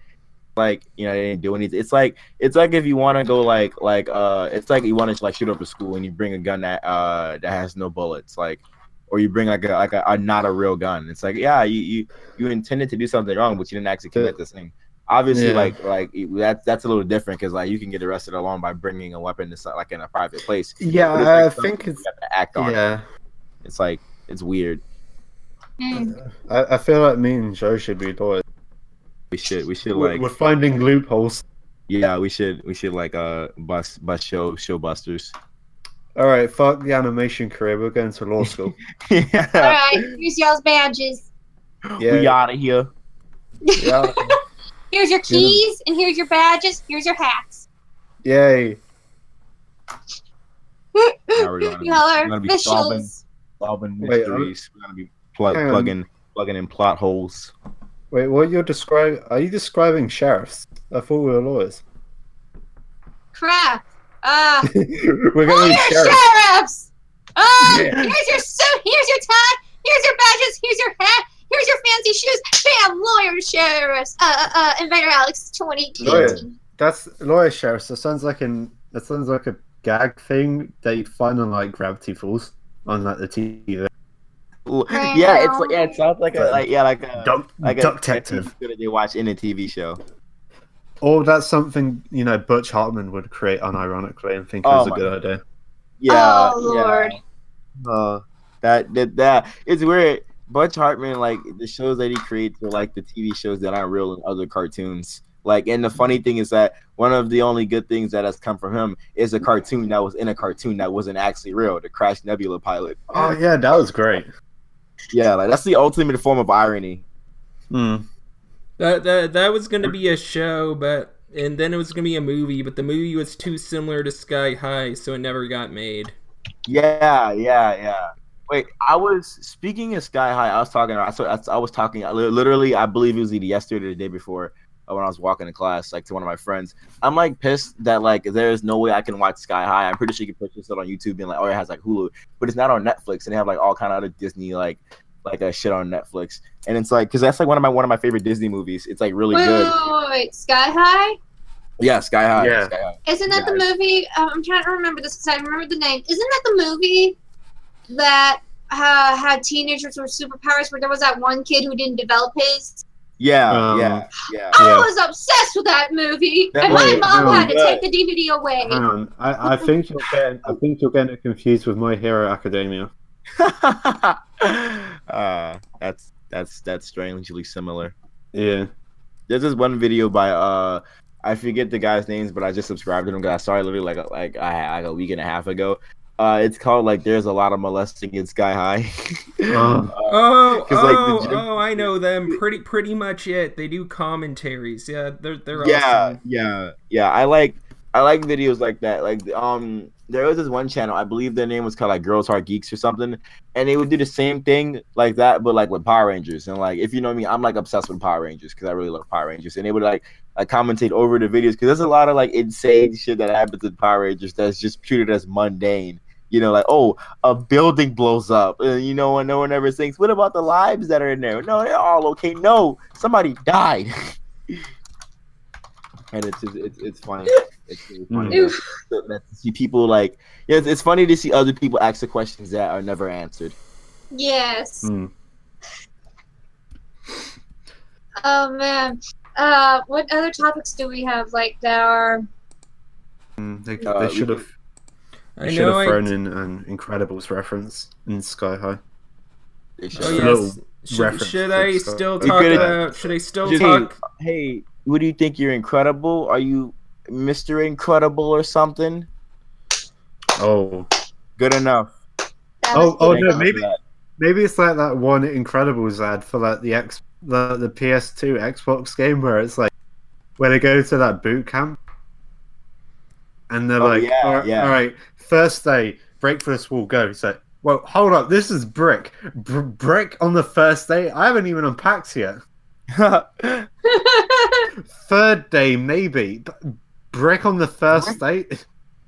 like you know they didn't do anything. It's like it's like if you want to go like like uh it's like you want to like shoot up a school and you bring a gun that uh that has no bullets like or you bring like a like a, a not a real gun. It's like yeah you you you intended to do something wrong, but you didn't actually commit this thing. Obviously, Yeah. like like that's that's a little different because like you can get arrested alone by bringing a weapon to like in a private place. Yeah, But it's, I like, something think it's you have to act on. yeah. It's like it's weird. Mm. I, I feel like me and Joe should be lawyers. We should we should like we're finding loopholes. yeah we should we should like uh bust bust show show busters. All right, fuck the animation career. We're going to law school. All yeah, right, here's y'all's badges. Yeah, we out of here. yeah. Here's your keys, and here's your badges. Here's your hats. Yay. Now we're gonna be- Y'all are we're gonna be solving officials. solving Wait, mysteries. We're gonna be plug, Hang plugging plugging in plot holes. Wait, what you're describing? Are you describing sheriffs? I thought we were lawyers. Crap. Ah. we're going to be you're sheriffs. sheriffs! Ah, Yeah. here's your suit, here's your tie, here's your badges, here's your hat, here's your fancy shoes. Bam, lawyer sheriffs. Uh, uh, uh Invader Alex twenty. Lawyer. That's lawyer sheriffs. That sounds like an. That sounds like a gag thing that you find on like Gravity Falls on like the TV. L- Yeah, it's like yeah, it sounds like a like yeah like a Duck, like a duck detective. that they watch in a TV show. Or that's something you know Butch Hartman would create unironically and think it Oh was a my- good idea. Yeah, oh, yeah. Lord. Uh, That that that it's weird. Butch Hartman, like the shows that he creates are like the TV shows that aren't real in other cartoons. Like, and the funny thing is that one of the only good things that has come from him is a cartoon that was in a cartoon that wasn't actually real, the Crash Nebula pilot. oh yeah, that was great. Yeah, like that's the ultimate form of irony. Hmm. That that that was gonna be a show, but and then it was gonna be a movie, but the movie was too similar to Sky High, so it never got made. Yeah, yeah, yeah. Wait, I was speaking of Sky High. I was talking. I, saw- I was talking. Literally, I believe it was either yesterday or the day before uh, when I was walking to class, like to one of my friends. I'm like pissed that like there is no way I can watch Sky High. I'm pretty sure you can purchase it on YouTube and like, oh, it has like Hulu, but it's not on Netflix. And they have like all kind of other Disney like like a shit on Netflix. And it's like because that's like one of my one of my favorite Disney movies. It's like really Wait, good. wait, wait, wait, Sky High? Yeah, Sky High. Yeah. Sky High. Isn't that the Yeah. movie? Um, I'm trying to remember this because I remember the name. Isn't that the movie that uh, had teenagers with superpowers where there was that one kid who didn't develop his? Yeah, Um, yeah, yeah. I Yeah. was obsessed with that movie, That and my was mom really had to good. take the DVD away. Hang on, I, I think you're getting I think you're getting confused with My Hero Academia. uh, that's that's that's strangely similar. Yeah. There's this one video by uh I forget the guy's names, but I just subscribed to him because I saw it literally like like I like a week and a half ago. Uh, it's called like "There's a lot of molesting in Sky High." Oh. Oh, 'Cause, like, the oh, oh! I know them. Pretty, pretty much it. They do commentaries. Yeah, they're they're yeah, awesome. yeah, yeah. I like I like videos like that. Like um, there was this one channel. I believe their name was called like Girls Heart Geeks or something, and they would do the same thing like that, but like with Power Rangers. And like if you know me, I'm like obsessed with Power Rangers because I really love Power Rangers. And they would like like commentate over the videos because there's a lot of like insane shit that happens in Power Rangers that's just treated as mundane. You know, like oh, a building blows up, and you know, and no one ever thinks, what about the lives that are in there? No, they're all okay. No, somebody died. and it's just, it's it's funny. It's really funny Oof. that, that to see people like yeah, it's, it's funny to see other people ask the questions that are never answered. Yes. Hmm. Oh man. Uh, what other topics do we have like that are? Mm, they, Uh, they should have I should know. have I, thrown in an Incredibles reference in Sky High. Oh, should. oh yes. Should, uh, should I still talk could've- about? Should I still Just- talk? Hey, what do you think? You're incredible? Are you Mr. Incredible or something? Oh, Good enough. Oh, oh, no, maybe- maybe it's like that one Incredibles ad for like the X the the PS2 Xbox game where it's like where they go to that boot camp and they're Oh, like, yeah, all right, yeah. all right, first day breakfast will go. It's like, well, hold up, this is brick, Br- brick on the first day. I haven't even unpacked yet. Third day, maybe. B- Brick on the first day.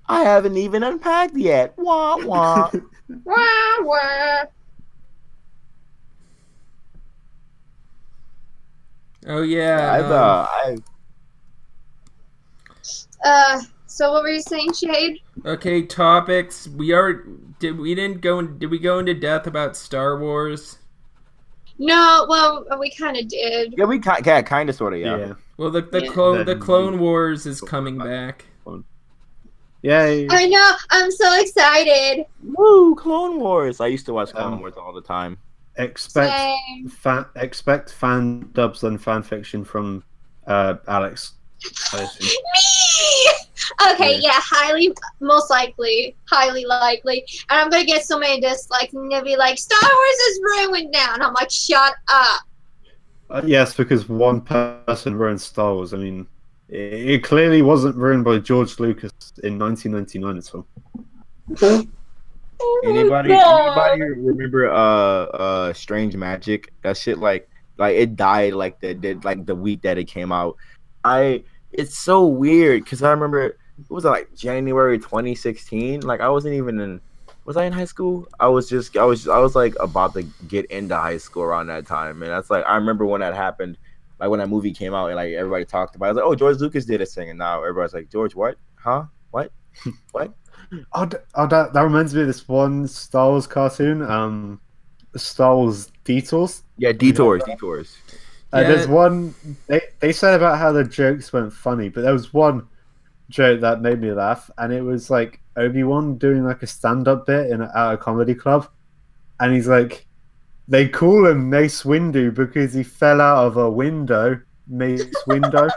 I haven't even unpacked yet. Wah wah. wah, wah. Oh yeah. I've um, uh, I've Uh, so what were you saying, Shade? okay, topics. We are. Did we didn't go? In, did we go into depth about Star Wars? No, well, we kind of did. yeah, we kind yeah, kind of sort of yeah. yeah. Well, the the Yeah. clone the Then Clone we- Wars is coming back. Yay. I know. I'm so excited. Woo, Clone Wars! I used to watch Clone Um, Wars all the time. Expect Same. fan, expect fan dubs and fan fiction from uh, Alex. Me. Okay, Yeah. yeah. highly, most likely, highly likely, and I'm gonna get so many dislikes, and they'll be like, "Star Wars is ruined now," and I'm like, "Shut up." Uh, yes, because one person ruined Star Wars. I mean, it, it clearly wasn't ruined by George Lucas in 1999 at all. Anybody, Oh, anybody remember uh uh Strange Magic? That shit like like it died like the did like the week that it came out. I it's so weird because I remember it was like January 2016. Like I wasn't even in was I in high school? I was just I was I was like about to get into high school around that time, and that's like I remember when that happened. Like when that movie came out and like everybody talked about it. I was like, oh George Lucas did this thing, and now everybody's like, George what? Huh? What? what? Oh, oh that, that reminds me of this one Star Wars cartoon, um, Star Wars Detours. Yeah, detours, detours. Uh, Yeah. there's one they they said about how the jokes weren't funny, but there was one joke that made me laugh, and it was like Obi Wan doing like a stand up bit in a, at a comedy club, and he's like, they call him Mace Windu because he fell out of a window. Mace Window.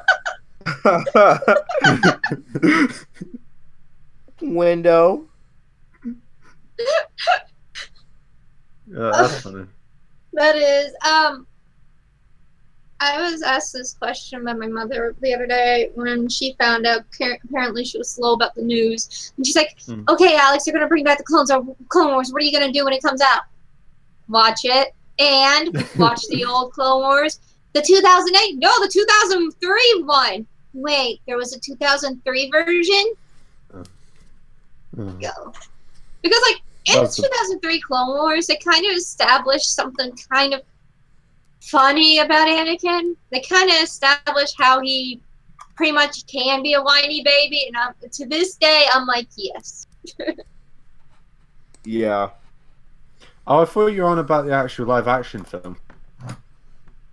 Window. Uh, that's funny. That is, um, I was asked this question by my mother the other day when she found out apparently she was slow about the news. And she's like, Hmm. okay, Alex, you're going to bring back the Clone Wars. What are you going to do when it comes out? Watch it. And watch the old Clone Wars. The 2008? No, the 2003 one. Wait, there was a 2003 version? Uh, Go. Because, like, in 2003 Clone Wars, they kind of established something kind of funny about Anakin. They kind of established how he pretty much can be a whiny baby, and um, to this day, I'm like, yes. Yeah. Oh, I thought you were on about the actual live action film.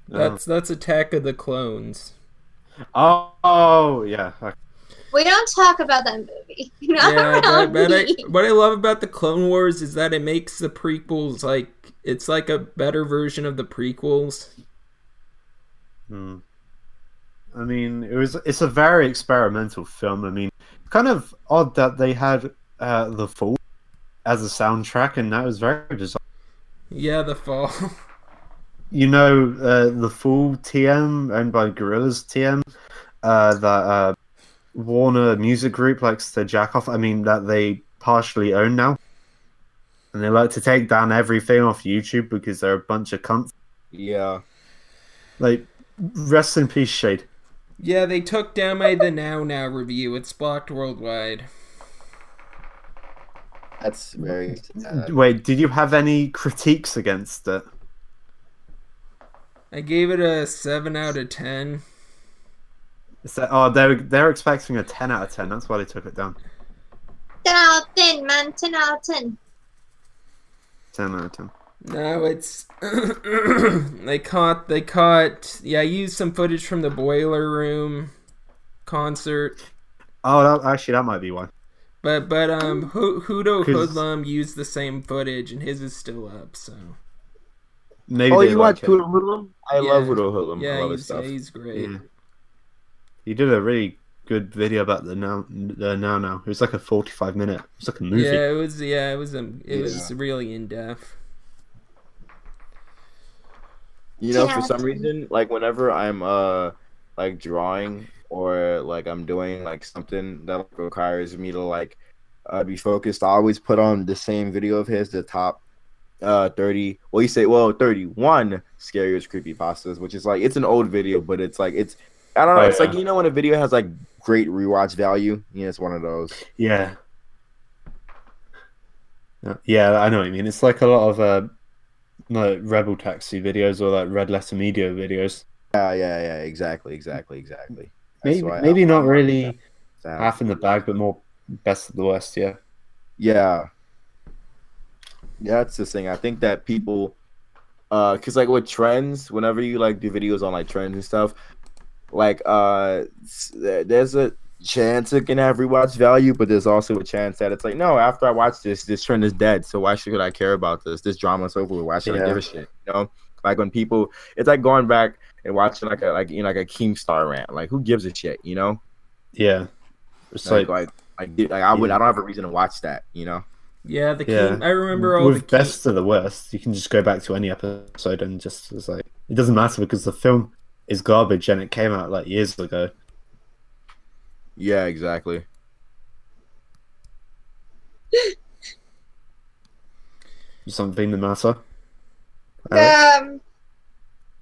That's that's Attack of the Clones. Oh, oh yeah. okay. We don't talk about that movie. Not Yeah, but, but I, me. what I love about the Clone Wars is that it makes the prequels like it's like a better version of the prequels. Hmm. I mean, it was. It's a very experimental film. I mean, kind of odd that they had uh, the Fall as a soundtrack, and that was very bizarre. Yeah, the fall. You know, uh, the Fall TM owned by Gorillaz TM, uh, that uh, Warner Music Group likes to jack off. I mean, that they partially own now, and they like to take down everything off YouTube because they're a bunch of cunts. Yeah. Like, rest in peace, Shade. yeah, they took down my The Now Now review. It's blocked worldwide. That's very sad. Wait, did you have any critiques against it? I gave it a seven out of ten. That, oh, they're they're expecting a ten out of ten. That's why they took it down. 10 out of 10, man. 10 out of 10. Ten out of ten. No, it's they caught they caught yeah, I used some footage from the boiler room concert. Oh, that, actually, that might be one. But but um Hu- Hudo 'Cause- Hoodlum used the same footage and his is still up, so Maybe Oh, you like watch it. Hoodlum Hoodlum? I Yeah. love Hoodlum Hoodlum. I yeah, love his he's, stuff. yeah, he's great. Yeah. He did a really good video about the now the now now. It was like a forty-five minute. It's like a movie. Yeah, it was yeah, it was um it was really in depth. You know, Yeah. for some reason, like whenever I'm uh like drawing or like I'm doing like something that requires me to like uh, be focused, I always put on the same video of his, the top uh 30 well you say well 31 scariest creepy pastas which is like it's an old video but it's like it's i don't know Oh, it's like you know when a video has like great rewatch value yeah it's one of those Yeah. Yeah, Yeah, I know what you mean. It's like a lot of uh, like Rebel Taxi videos or like Red Letter Media videos. yeah yeah yeah exactly exactly exactly That's Maybe maybe not really half in the bag, but more best of the worst. Yeah. Yeah. Yeah, that's the thing. I think that people uh cuz like with trends, whenever you like do videos on like trends and stuff, like uh there's a chance it can have rewatch value, but there's also a chance that it's like, no, after I watch this, this trend is dead. So why should I care about this? This drama's over. with. Why should I Yeah. give a shit? You know? Like when people it's like going back and watching like a like you know like a Keemstar rant. Like who gives a shit, you know? Yeah. It's Like like, like like, like I would Yeah. I don't have a reason to watch that, you know? Yeah, the Yeah. King, I remember all with King- best of the worst, you can just go back to any episode and just it's like it doesn't matter because the film is garbage and it came out like years ago. Yeah, exactly. Something the matter. Uh, Um,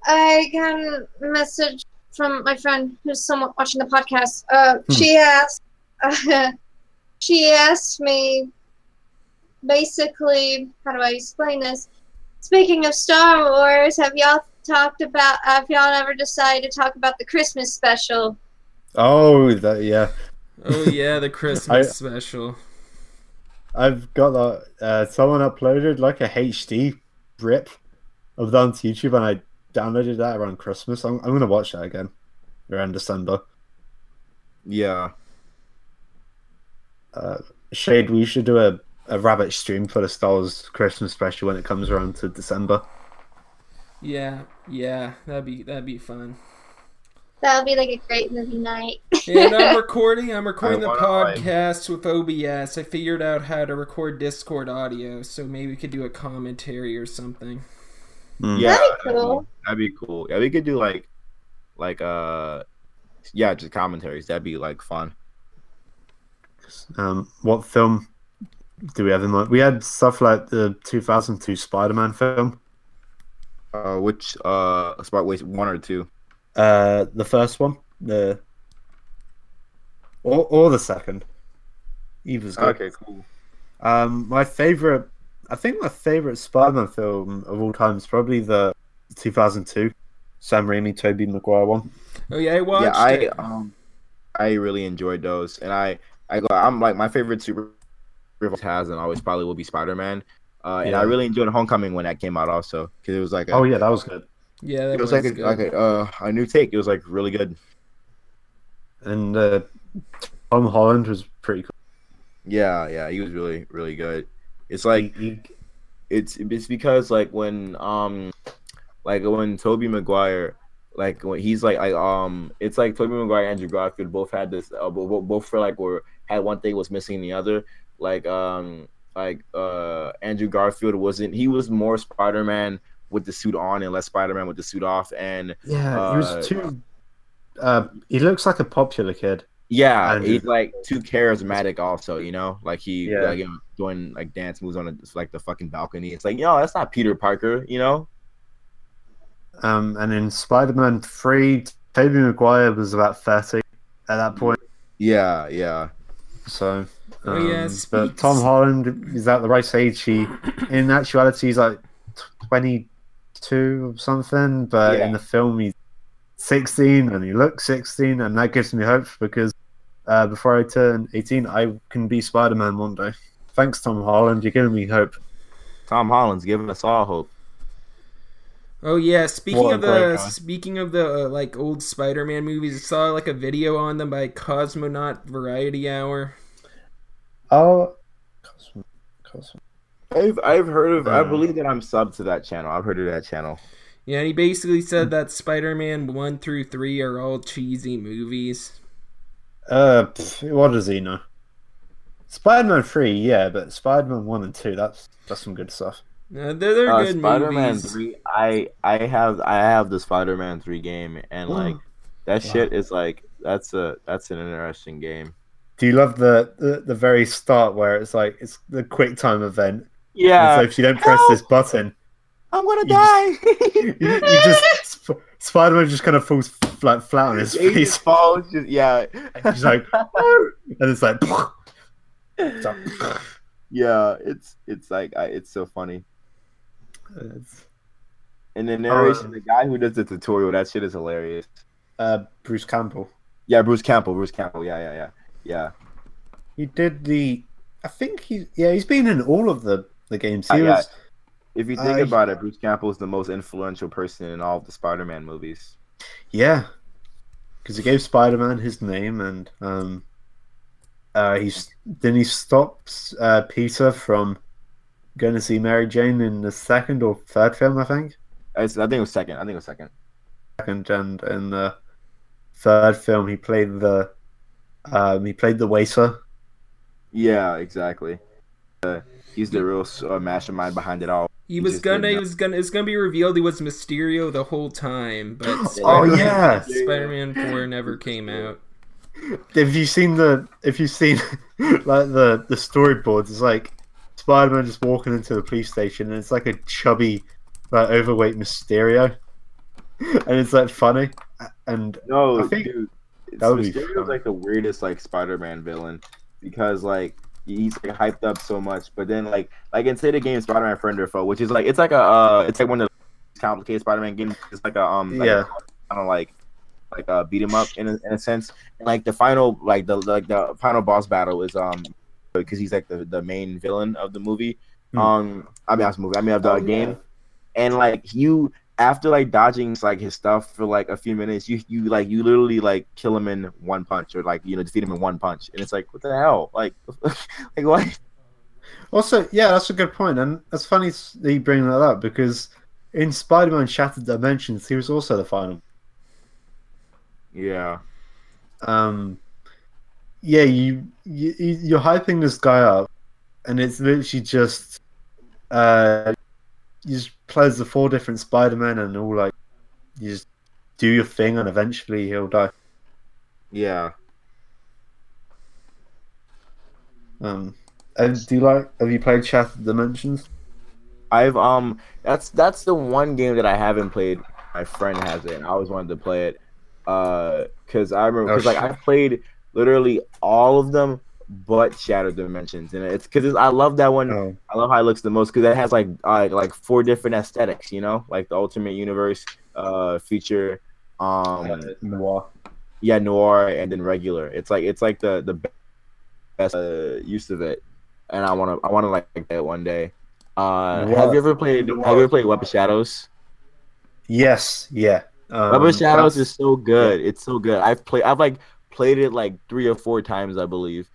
I got a message from my friend who's somewhat watching the podcast. Uh, Hmm. She asked, she asked me, basically, how do I explain this? Speaking of Star Wars, have y'all talked about? if y'all ever decided to talk about the Christmas special? Oh, that yeah. Oh yeah, the Christmas special. I've got that. Uh, someone uploaded like a HD rip of that on YouTube, and I downloaded that around Christmas. I'm, I'm gonna watch that again around December. Yeah. Uh, Shade, we should do a, a rabbit stream for the Star Wars Christmas special when it comes around to December. Yeah, yeah, that'd be that'd be fun. That would be like a great movie night. And I'm recording. I'm recording the podcast with OBS. I figured out how to record Discord audio, so maybe we could do a commentary or something. Mm. Yeah. That'd be cool. That'd be cool. Yeah, we could do like like uh yeah, just commentaries. That'd be like fun. Um, what film do we have in mind? We had stuff like the 2002 Spider-Man film. Uh which uh Spark Waste one or two. Uh, the first one, the or or the second. Either's good. Okay, cool. Um, my favorite, I think my favorite Spider-Man film of all time is probably the 2002 Sam Raimi, Tobey Maguire one. Oh yeah, I watched yeah, I it. um I really enjoyed those. And I I go I'm like my favorite super has and always probably will be Spider-Man. Uh, and Yeah. I really enjoyed Homecoming when that came out also because it was like a, Oh yeah, that was good. Yeah, that it was, was like a, good. like a uh, a new take. It was like really good. And uh, Tom Holland was pretty cool. Yeah, yeah, he was really really good. It's like He- he- it's it's because like when um like when Tobey Maguire like when he's like I um it's like Tobey Maguire and Andrew Garfield both had this uh, both, both for like were had one thing was missing the other like um like uh Andrew Garfield wasn't he was more Spider Man with the suit on and less Spider Man with the suit off and yeah, he Uh, was too. Uh, he looks like a popular kid. yeah Andrew- he's like too charismatic also you know like he Yeah. like you know, doing like dance moves on a, like the fucking balcony it's like yo that's not Peter Parker you know Um, and in Spider-Man Three, Tobey Maguire was about thirty at that point. yeah yeah So, Oh, yeah, um, but Tom Holland is at the right age. He, in actuality, he's like twenty-two or something, but Yeah. in the film he's sixteen, and he looks sixteen, and that gives me hope because uh, before I turn eighteen, I can be Spider-Man one day. Thanks, Tom Holland. You're giving me hope. Tom Holland's giving us all hope. Oh yeah, speaking What a of the speaking of the uh, like old Spider-Man movies, I saw like a video on them by Cosmonaut Variety Hour. Oh, Cosmo, Cosmo. I've I've heard of. I believe that I'm sub to that channel. I've heard of that channel. Yeah, and he basically said that Spider-Man one through three are all cheesy movies. Uh, pff, what does he know? Spider-Man three, yeah, but Spider-Man one and two, that's that's some good stuff. Uh, they're they're Uh, good Spider-Man movies. three. I I have I have the Spider-Man three game, and like that Wow. shit is like that's a that's an interesting game. Do you love the, the the very start where it's like it's the quick time event? And Yeah, so if you don't press help! this button, I'm gonna you die. you, you just Sp- Spider-Man just kind of falls like flat on his He face. just falls. Just, yeah, He's like, and it's like, it's like- yeah. It's it's like I, it's so funny. it's, And the narration, Uh, the guy who does the tutorial, that shit is hilarious. uh, Bruce Campbell. Yeah, Bruce Campbell. Bruce Campbell. Yeah, yeah, yeah, yeah. He did the. I think he. Yeah, he's been in all of the the games. He Uh, yeah. If you think I- about it, Bruce Campbell is the most influential person in all of the Spider-Man movies. Yeah, because he gave Spider-Man his name, and um, uh, he's then he stops uh, Peter from going to see Mary Jane in the second or third film, I think. I think it was second. I think it was second. Second, and in the third film, he played the um, he played the waiter. Yeah, exactly. Uh, he's the real uh, mastermind behind it all. He He was gonna, he was gonna, it's gonna be revealed he was Mysterio the whole time, but Oh, Spider-Man- yeah. Spider-Man Four never came out. If you seen the if you've seen like the the storyboards, it's like Spider-Man just walking into the police station, and it's like a chubby, like overweight Mysterio, and it's like funny, and No, I think dude, it's, that would be Mysterio's fun. like the weirdest like Spider-Man villain because like he's like hyped up so much, but then like like in say the game Spider-Man Friend or Foe, which is like it's like a uh, it's like one of the complicated Spider-Man games. It's like a um like Yeah. kind of like like uh beat him up in a, in a sense. And like the final like the like the final boss battle is um because he's like the the main villain of the movie. Hmm. Um, I mean, not the movie. I mean, of the Oh, game yeah. and like you after like dodging like his stuff for like a few minutes you you like you literally like kill him in one punch or like you know defeat him in one punch. And it's like what the hell? Like like what? Also, yeah, that's a good point, and it's funny that you bring that up because in Spider-Man Shattered Dimensions, he was also the final. yeah. Um, yeah, you, you you're hyping this guy up, and it's literally just uh, you just play as the four different Spider-Men, and all like you just do your thing, and eventually he'll die. yeah Um, and do you like? Have you played Shattered Dimensions? i've um that's that's the one game that i haven't played my friend has it and i always wanted to play it uh because i remember Oh, because like i played literally all of them but Shattered Dimensions and it's because i love that one Oh, I love how it looks the most because it has like uh, like four different aesthetics, you know, like the Ultimate Universe uh feature, um, noir. yeah, noir, and then regular. It's like it's like the the best uh, use of it, and I want to I want to like that one day. Uh, have you ever played Have you ever played Web of Shadows? Yes, yeah. Um, Web of Shadows is so good. It's so good. I've played I've like played it like three or four times, I believe.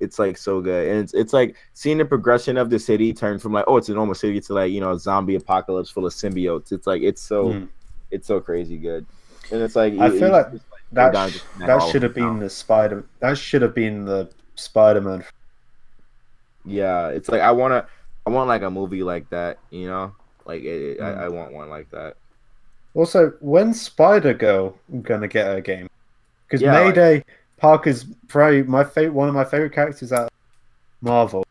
It's like so good, and it's it's like seeing the progression of the city turn from like oh it's a normal city to like you know zombie apocalypse full of symbiotes. It's like it's so Mm. it's so crazy good, and it's like I it- feel it's like that sh- that should have been the Spider. That should have been the Spider-Man. yeah. It's like I wanna I want like a movie like that, you know, like it, Mm. I, I want one like that. Also, when Spider Girl gonna get her game? Because Yeah, like- Mayday Parker's probably my favorite, one of my favorite characters of Marvel.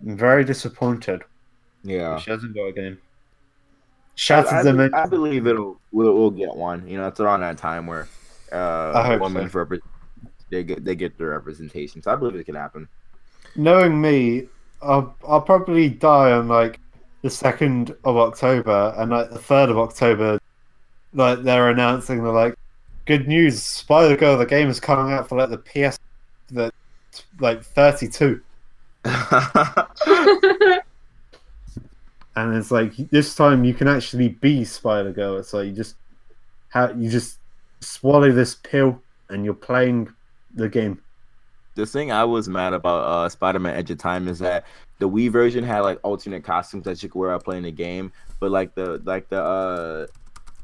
I'm very disappointed Yeah. she hasn't got a game. I, Shattered I, Dimension. I believe it'll we'll, we'll get one. You know, it's around that time where uh women so. repre- they get they get their representation. So I believe it can happen. Knowing me, I'll, I'll probably die on like the second of October, and like the third of October, like they're announcing they're like, good news, Spider Girl the game is coming out for like the PS, the like 32. and it's like this time you can actually be Spider Girl. It's like you just how you just swallow this pill and you're playing the game. The thing I was mad about uh, Spider-Man: Edge of Time is that the Wii version had like alternate costumes that you could wear while playing the game, but like the like the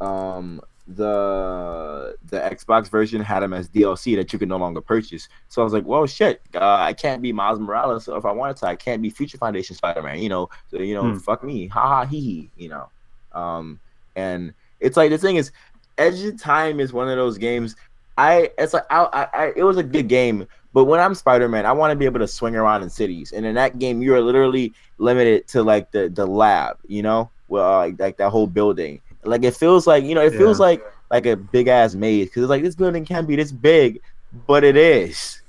uh, um the the Xbox version had them as DLC that you could no longer purchase. So I was like, well, shit, uh, I can't be Miles Morales. So if I wanted to, I can't be Future Foundation Spider-Man. You know, so you know, Hmm. fuck me, ha ha hee hee. You know, um, and it's like the thing is, Edge of Time is one of those games. I it's like I, I, I it was a good game, but when I'm Spider-Man, I want to be able to swing around in cities. And in that game, you are literally limited to like the the lab. You know, well, uh, like like that whole building. Like it feels like you know, it feels like like a big ass maze because it's like this building can't be this big, but it is.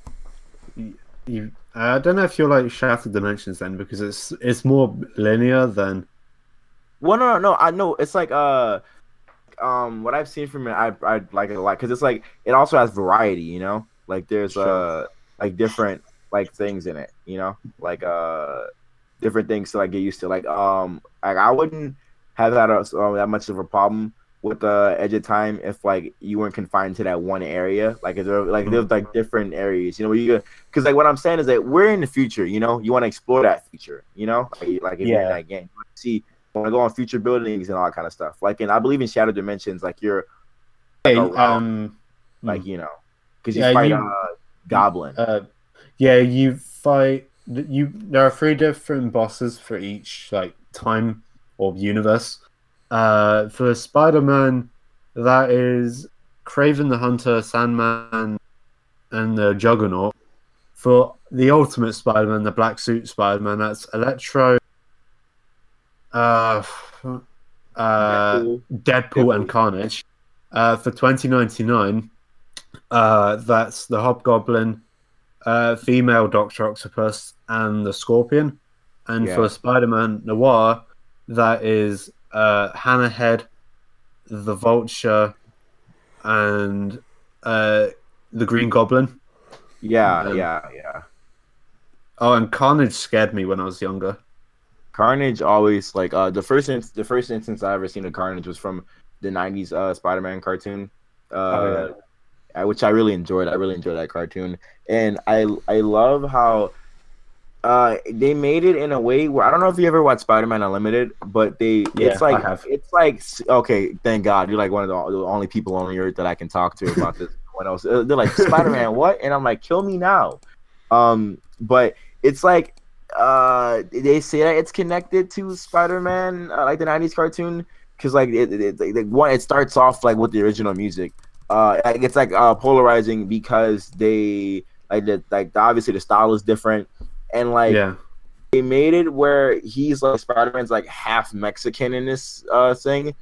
You, I don't know if you're like Shattered Dimensions then, because it's it's more linear than Well, no, no, no. I know it's like uh, um, what I've seen from it, I I like it a lot because it's like it also has variety. You know, like there's Sure. uh like different like things in it. You know, like uh different things to like get used to. Like um, like I wouldn't have a, uh, that much of a problem with the edge of time if like you weren't confined to that one area. Like if there like there's like different areas. You know, where you because like what I'm saying is that we're in the future. You know, you want to explore that future. You know, like, like if you're in Yeah. that game, you see want to go on future buildings and all that kind of stuff. Like, and I believe in Shattered Dimensions, like you're Hey, Like a rock. um, like you know, because you Yeah, fight you- uh, Goblin. uh, yeah, you fight. You there are three different bosses for each like time or universe. Uh, for Spider-Man, that is Kraven the Hunter, Sandman, and the Juggernaut. For the Ultimate Spider-Man, the Black Suit Spider-Man, that's Electro, uh, uh, Deadpool. Deadpool, and Carnage. Uh, for 2099, uh, that's the Hobgoblin, uh, female Doctor Octopus, and the Scorpion. And Yeah. for Spider Man Noir, that is uh, Hammerhead, the Vulture, and uh, the Green Goblin. yeah, um, yeah, yeah. Oh, and Carnage scared me when I was younger. Carnage always like uh the first in- the first instance I ever seen of Carnage was from the '90s uh Spider-Man cartoon, uh, Oh, I- which I really enjoyed. I really enjoyed that cartoon, and I I love how uh they made it in a way where I don't know if you ever watched Spider-Man Unlimited, but they Yeah, it's like it's like okay, thank God you're like one of the, the only people on the earth that I can talk to about this. When else they're like Spider-Man, what? And I'm like, kill me now. Um, but it's like uh they say that it's connected to Spider-Man, uh, like the '90s cartoon, because like it, it, it, like, one, it starts off like with the original music. Uh, it's like uh polarizing because they like the like obviously the style is different, and like yeah. they made it where he's like Spider-Man's like half Mexican in this uh thing.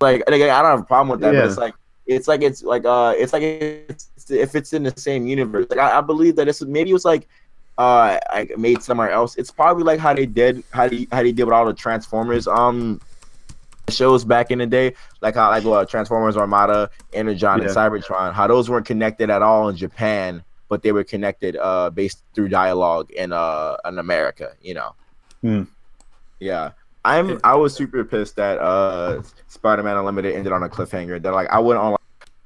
Like, and again, I don't have a problem with that, but it's like it's like it's like uh it's like it's, if it's in the same universe. Like I, I believe that it's maybe it was like uh like made somewhere else. It's probably like how they did how they how they did with all the Transformers um shows back in the day, like how like uh, Transformers Armada, Energon, and Cybertron, how those weren't connected at all in Japan, but they were connected uh based through dialogue in uh in America, you know. Hmm. Yeah. I'm I was super pissed that uh Spider-Man Unlimited ended on a cliffhanger. That like I went on like,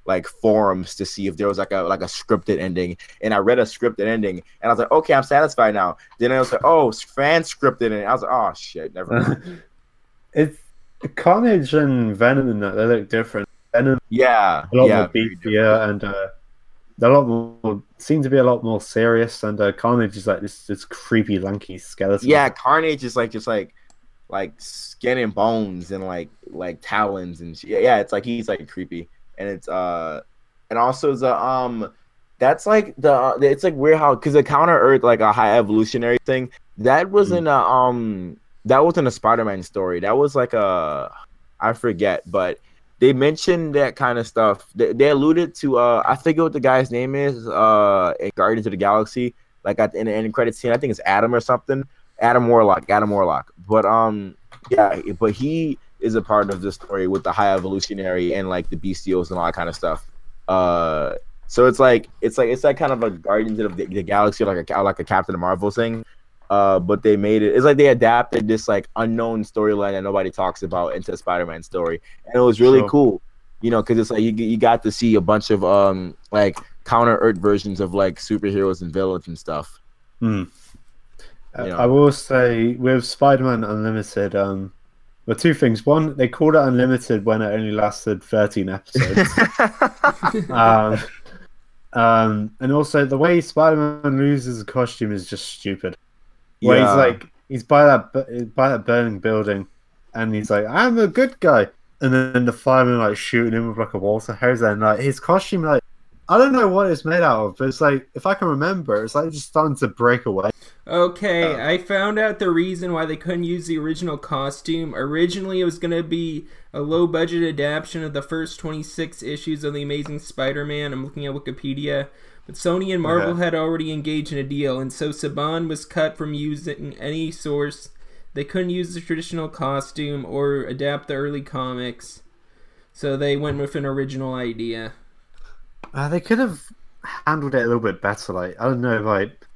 like forums to see if there was like a like a scripted ending, and I read a scripted ending, and I was like, okay, I'm satisfied now. Then I was like, oh, fan scripted, and I was like, oh shit, never. it's Carnage and Venom in that they look different. Venom yeah, a lot yeah, more beefier and uh, they're a lot more seem to be a lot more serious. And uh, Carnage is like this this creepy lanky skeleton. Yeah, Carnage is like just like like skin and bones and like like talons and shit. yeah, it's like he's like creepy and it's uh and also the um that's like the it's like weird how because the counter earth like a high evolutionary thing that wasn't a um that wasn't a spider-man story that was like a i forget but they mentioned that kind of stuff. They, they alluded to uh i forget what the guy's name is uh in guardians of the galaxy like at the, the end credit scene. I think it's adam or something. Adam warlock adam warlock. But um yeah but he is a part of the story with the high evolutionary and like the bestials and all that kind of stuff. Uh so it's like it's like it's like kind of a guardians of the, the galaxy like a like a captain marvel thing Uh, but they made it. It's like they adapted this like unknown storyline that nobody talks about into Spider-Man story, and it was really Sure. cool. You know, because it's like you you got to see a bunch of um like counter Earth versions of like superheroes and villains and stuff. Hmm. You know. I will say with Spider-Man Unlimited, um, well, two things. One, they called it Unlimited when it only lasted 13 episodes. um, um, and also the way Spider-Man loses a costume is just stupid. Where Yeah. he's like, he's by that by that burning building, and he's like, "I'm a good guy," and then the fireman like shooting him with like a water hose, and like his costume, like I don't know what it's made out of, but it's like if I can remember, it's like just starting to break away. Okay, Uh, I found out the reason why they couldn't use the original costume. Originally, it was going to be a low budget adaptation of the first 26 issues of The Amazing Spider Man. I'm looking at Wikipedia. But Sony and Marvel Okay. had already engaged in a deal, and so Saban was cut from using any source. They couldn't use the traditional costume or adapt the early comics. So they went with an original idea. Uh, they could have handled it a little bit better. Like I don't know, like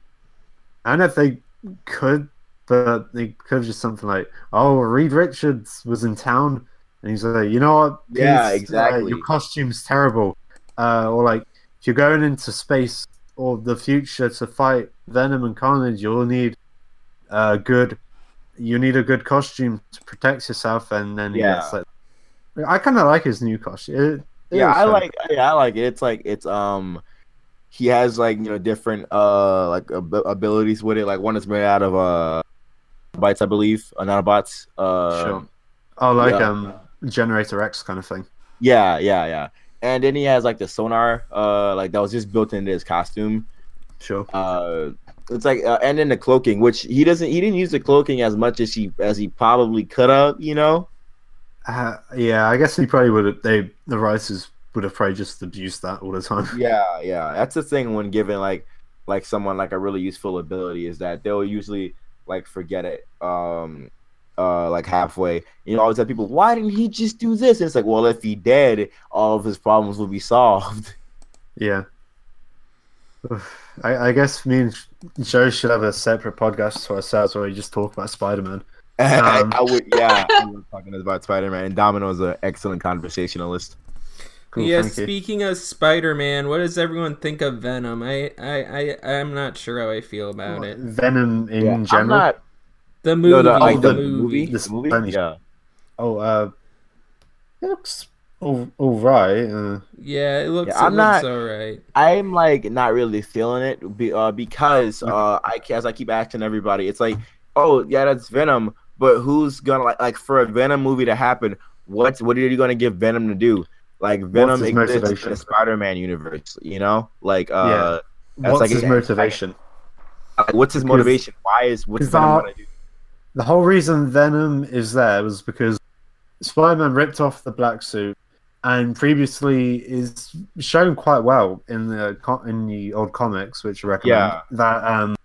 I don't know if they could, but they could have just something like, "Oh, Reed Richards was in town, and he's like, you know what? Yeah, Please, uh, exactly. your costume's terrible." Uh, or like, if you're going into space or the future to fight Venom and Carnage, you'll need a good. You need a good costume to protect yourself, and then Yeah. gets like. I kind of like his new costume. It- it yeah, I fun. like. Yeah, I like it. It's like it's um, he has like you know different uh like ab- abilities with it. Like one is made out of uh bites, I believe, uh, nanobots. Uh, Sure. Oh, like yeah. um, Generator Rex kind of thing. Yeah, yeah, yeah. And then he has like the sonar, uh, like that was just built into his costume. Sure. Uh, it's like, uh, and then the cloaking, which he doesn't, he didn't use the cloaking as much as he as he probably could have, you know. Uh, yeah, I guess he probably would have. They the writers would have probably just abused that all the time. Yeah, yeah. That's the thing when given like like someone like a really useful ability is that they'll usually like forget it um uh like halfway. You know, always have people, why didn't he just do this? And it's like, well, if he did, all of his problems would be solved. Yeah. I, I guess me and Joe should have a separate podcast to ourselves where we just talk about Spider Man. Um, I would, yeah. We were talking about Spider Man, and Domino's an excellent conversationalist. Cool, yeah, thank you. speaking of Spider-Man, what does everyone think of Venom? I, I, I, I'm not sure how I feel about it. Venom in Yeah, I'm general. not. The movie, No, the, like the, the, movie. movie, The the movie. Spanish- Yeah, Oh, uh, it looks all, all right. Uh, Yeah, it looks, Yeah, I'm looks not- alright. I'm like not really feeling it be, uh, because uh, I as I keep asking everybody, it's like, oh yeah, that's Venom, but who's gonna like like for a Venom movie to happen? What's what are you gonna give Venom to do? Like Venom his exists in the Spider-Man universe, you know? Like uh, Yeah. That's what's like his a- motivation? like, what's his motivation? Why is what's Venom gonna do? The whole reason Venom is there was because Spider-Man ripped off the black suit, and previously is shown quite well in the in the old comics, which I recommend. Yeah. That um,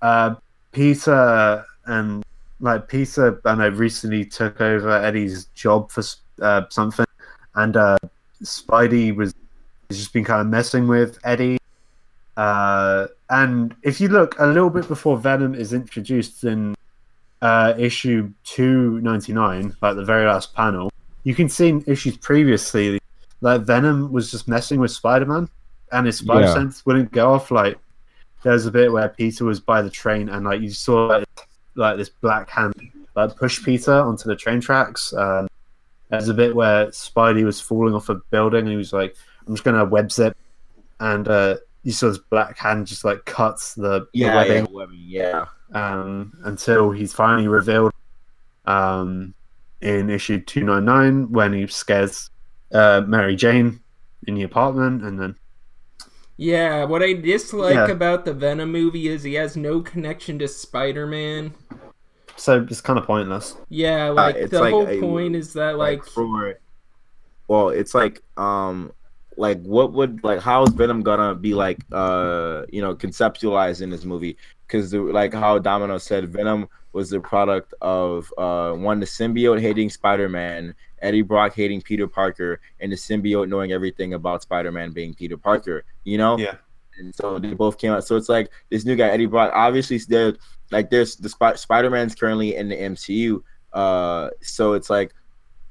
uh, Peter and like Peter, and I know recently took over Eddie's job for uh, something, and uh, Spidey was just been kind of messing with Eddie. Uh, and if you look a little bit before Venom is introduced in uh, issue 299, like the very last panel, you can see in issues previously that Venom was just messing with Spider Man and his spider Yeah. sense wouldn't go off. Like, there's a bit where Peter was by the train and, like, you saw like, like this black hand like push Peter onto the train tracks. Um, there's a bit where Spidey was falling off a building and he was like, I'm just going to web zip. And uh, you saw this black hand just like cuts the, the Yeah, webbing yeah, webbing, yeah. um, until he's finally revealed um, in issue 299 when he scares uh, Mary Jane in the apartment and then Yeah, what I dislike Yeah. about the Venom movie is he has no connection to Spider-Man. so it's kind of pointless. Yeah, like it's the like whole a- point is that like, like for well it's like um like what would like how is venom gonna be like uh you know conceptualized in this movie because like how domino said venom was the product of uh one the symbiote hating spider-man eddie brock hating peter parker and the symbiote knowing everything about spider-man being peter parker you know Yeah. and so they both came out. So it's like this new guy Eddie Brock. Obviously, they're like there's the Sp- Spider Man's currently in the MCU. Uh, so it's like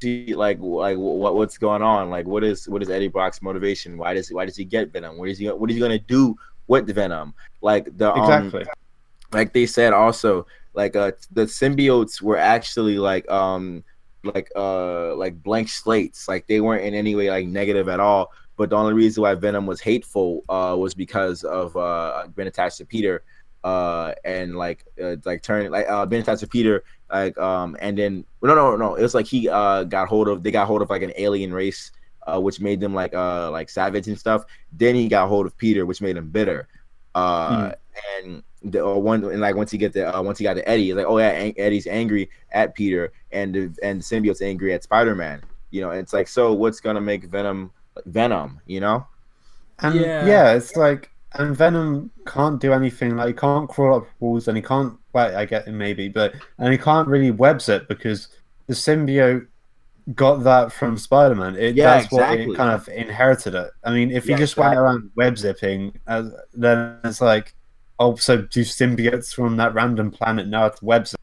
see like like what what's going on? Like what is what is Eddie Brock's motivation? Why does why does he get Venom? What is he what is he gonna do with the Venom? Like the um, Exactly. like they said also like uh the symbiotes were actually like um like uh like blank slates like they weren't in any way like negative at all but the only reason why venom was hateful uh was because of uh being attached to peter uh and like uh, like turning like uh being attached to peter like um and then no no no it was like he uh got hold of they got hold of like an alien race uh which made them like uh like savage and stuff then he got hold of peter which made him bitter uh and the or one and like once he get the uh, once he got to Eddie, it's like oh yeah, Eddie's angry at Peter and the, and the symbiote's angry at Spider Man. You know, and it's like so what's gonna make Venom Venom? You know? And Yeah. yeah. it's like and Venom can't do anything. Like he can't crawl up walls, and he can't. Well, I get it maybe, but and he can't really web zip because the symbiote got that from Spider Man. It Yeah, that's what exactly. it kind of inherited it. I mean, if he Yeah, just went around web zipping, uh, then it's like, oh, so do symbiotes from that random planet how to web zip?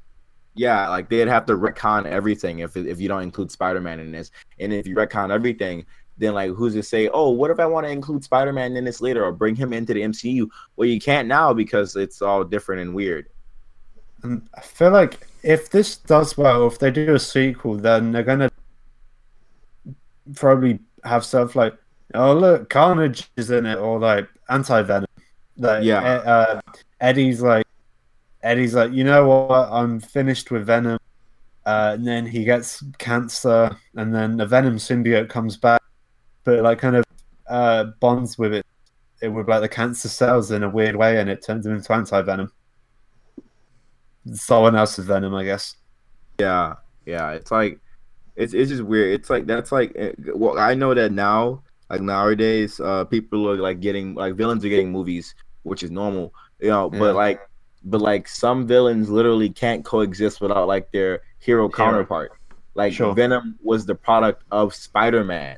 Yeah, like they'd have to retcon everything if if you don't include Spider Man in this, and if you retcon everything. Then like who's to say? Oh, what if I want to include Spider Man in this later or bring him into the MCU? Well, you can't now because it's all different and weird. I feel like if this does well, if they do a sequel, then they're gonna probably have stuff like, oh look, Carnage is in it, or like anti venom. Like, Yeah. E- uh, Eddie's like, Eddie's like, you know what? I'm finished with Venom. Uh, and then he gets cancer, and then the Venom symbiote comes back, but like kind of uh, bonds with it, it with like the cancer cells in a weird way, and it turns him into anti venom. Someone else's venom, I guess. Yeah, yeah. It's like it's it's just weird. It's like that's like eh, well, I know that now, like nowadays, uh, people are like getting like villains are getting movies, which is normal, you know. Yeah. But like, but like some villains literally can't coexist without like their hero counterpart. Like Sure. Venom was the product of Spider Man,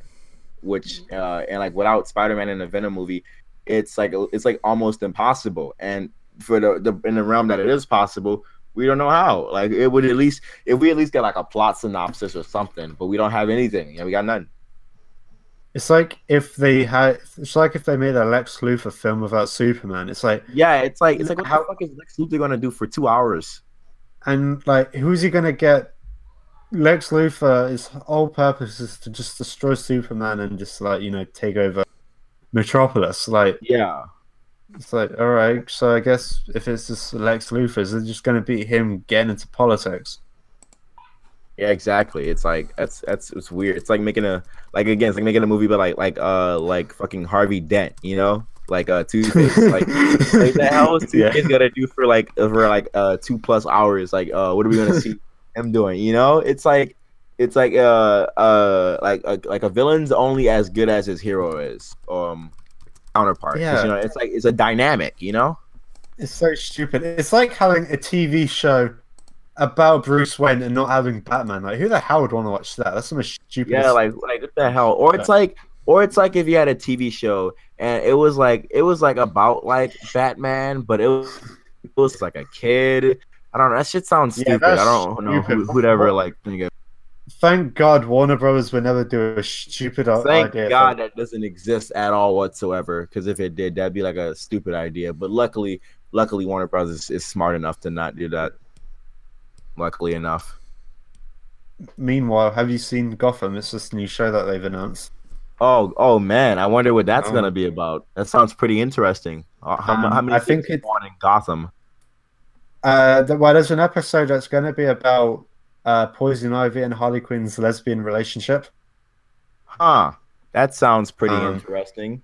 which uh, and like without Spider Man in a Venom movie, it's like it's like almost impossible. And for the, the in the realm that it is possible, we don't know how. Like it would at least if we at least get like a plot synopsis or something, but we don't have anything. Yeah, we got nothing. It's like if they had. It's like if they made a Lex Luthor film without Superman. It's like, Yeah, it's like it's like what How- the fuck is Lex Luthor gonna do for two hours? and like, who's he gonna get? Lex Luthor, his whole purpose is to just destroy Superman and just like you know take over Metropolis. Like, Yeah, it's like, all right, so I guess if it's just Lex Luthor, is it just gonna be him getting into politics? yeah, exactly. It's like that's that's it's weird. It's like making a like again, it's like making a movie, but like like uh like fucking Harvey Dent, you know, like uh Two like like the hell is two yeah. gonna do for like for like uh two plus hours? Like uh what are we gonna see him doing? You know, it's like it's like uh uh like a, like a villain's only as good as his hero is um counterpart. Yeah. you know, it's like it's a dynamic. You know. It's so stupid. It's like having a TV show about Bruce Wayne and not having Batman. Like, who the hell would want to watch that? That's the most stupid. Yeah, like like what the hell? Or it's like or it's like if you had a TV show and it was like it was like about like Batman, but it was it was like a kid. I don't know. That shit sounds stupid. that's I don't know who, stupid. who'd ever like think of. Thank God Warner Brothers would never do a stupid Thank idea. God that doesn't exist at all whatsoever. Because if it did, that'd be like a stupid idea. But luckily, luckily Warner Brothers is, smart enough to not do that. Luckily enough. Meanwhile, have you seen Gotham? It's this new show that they've announced. Oh, oh man! I wonder what that's Oh. gonna be about. That sounds pretty interesting. Uh, How, Um, how many I think it's it- on in Gotham? Uh, well, there's an episode that's going to be about uh, Poison Ivy and Harley Quinn's lesbian relationship. Huh. That sounds pretty Um, interesting.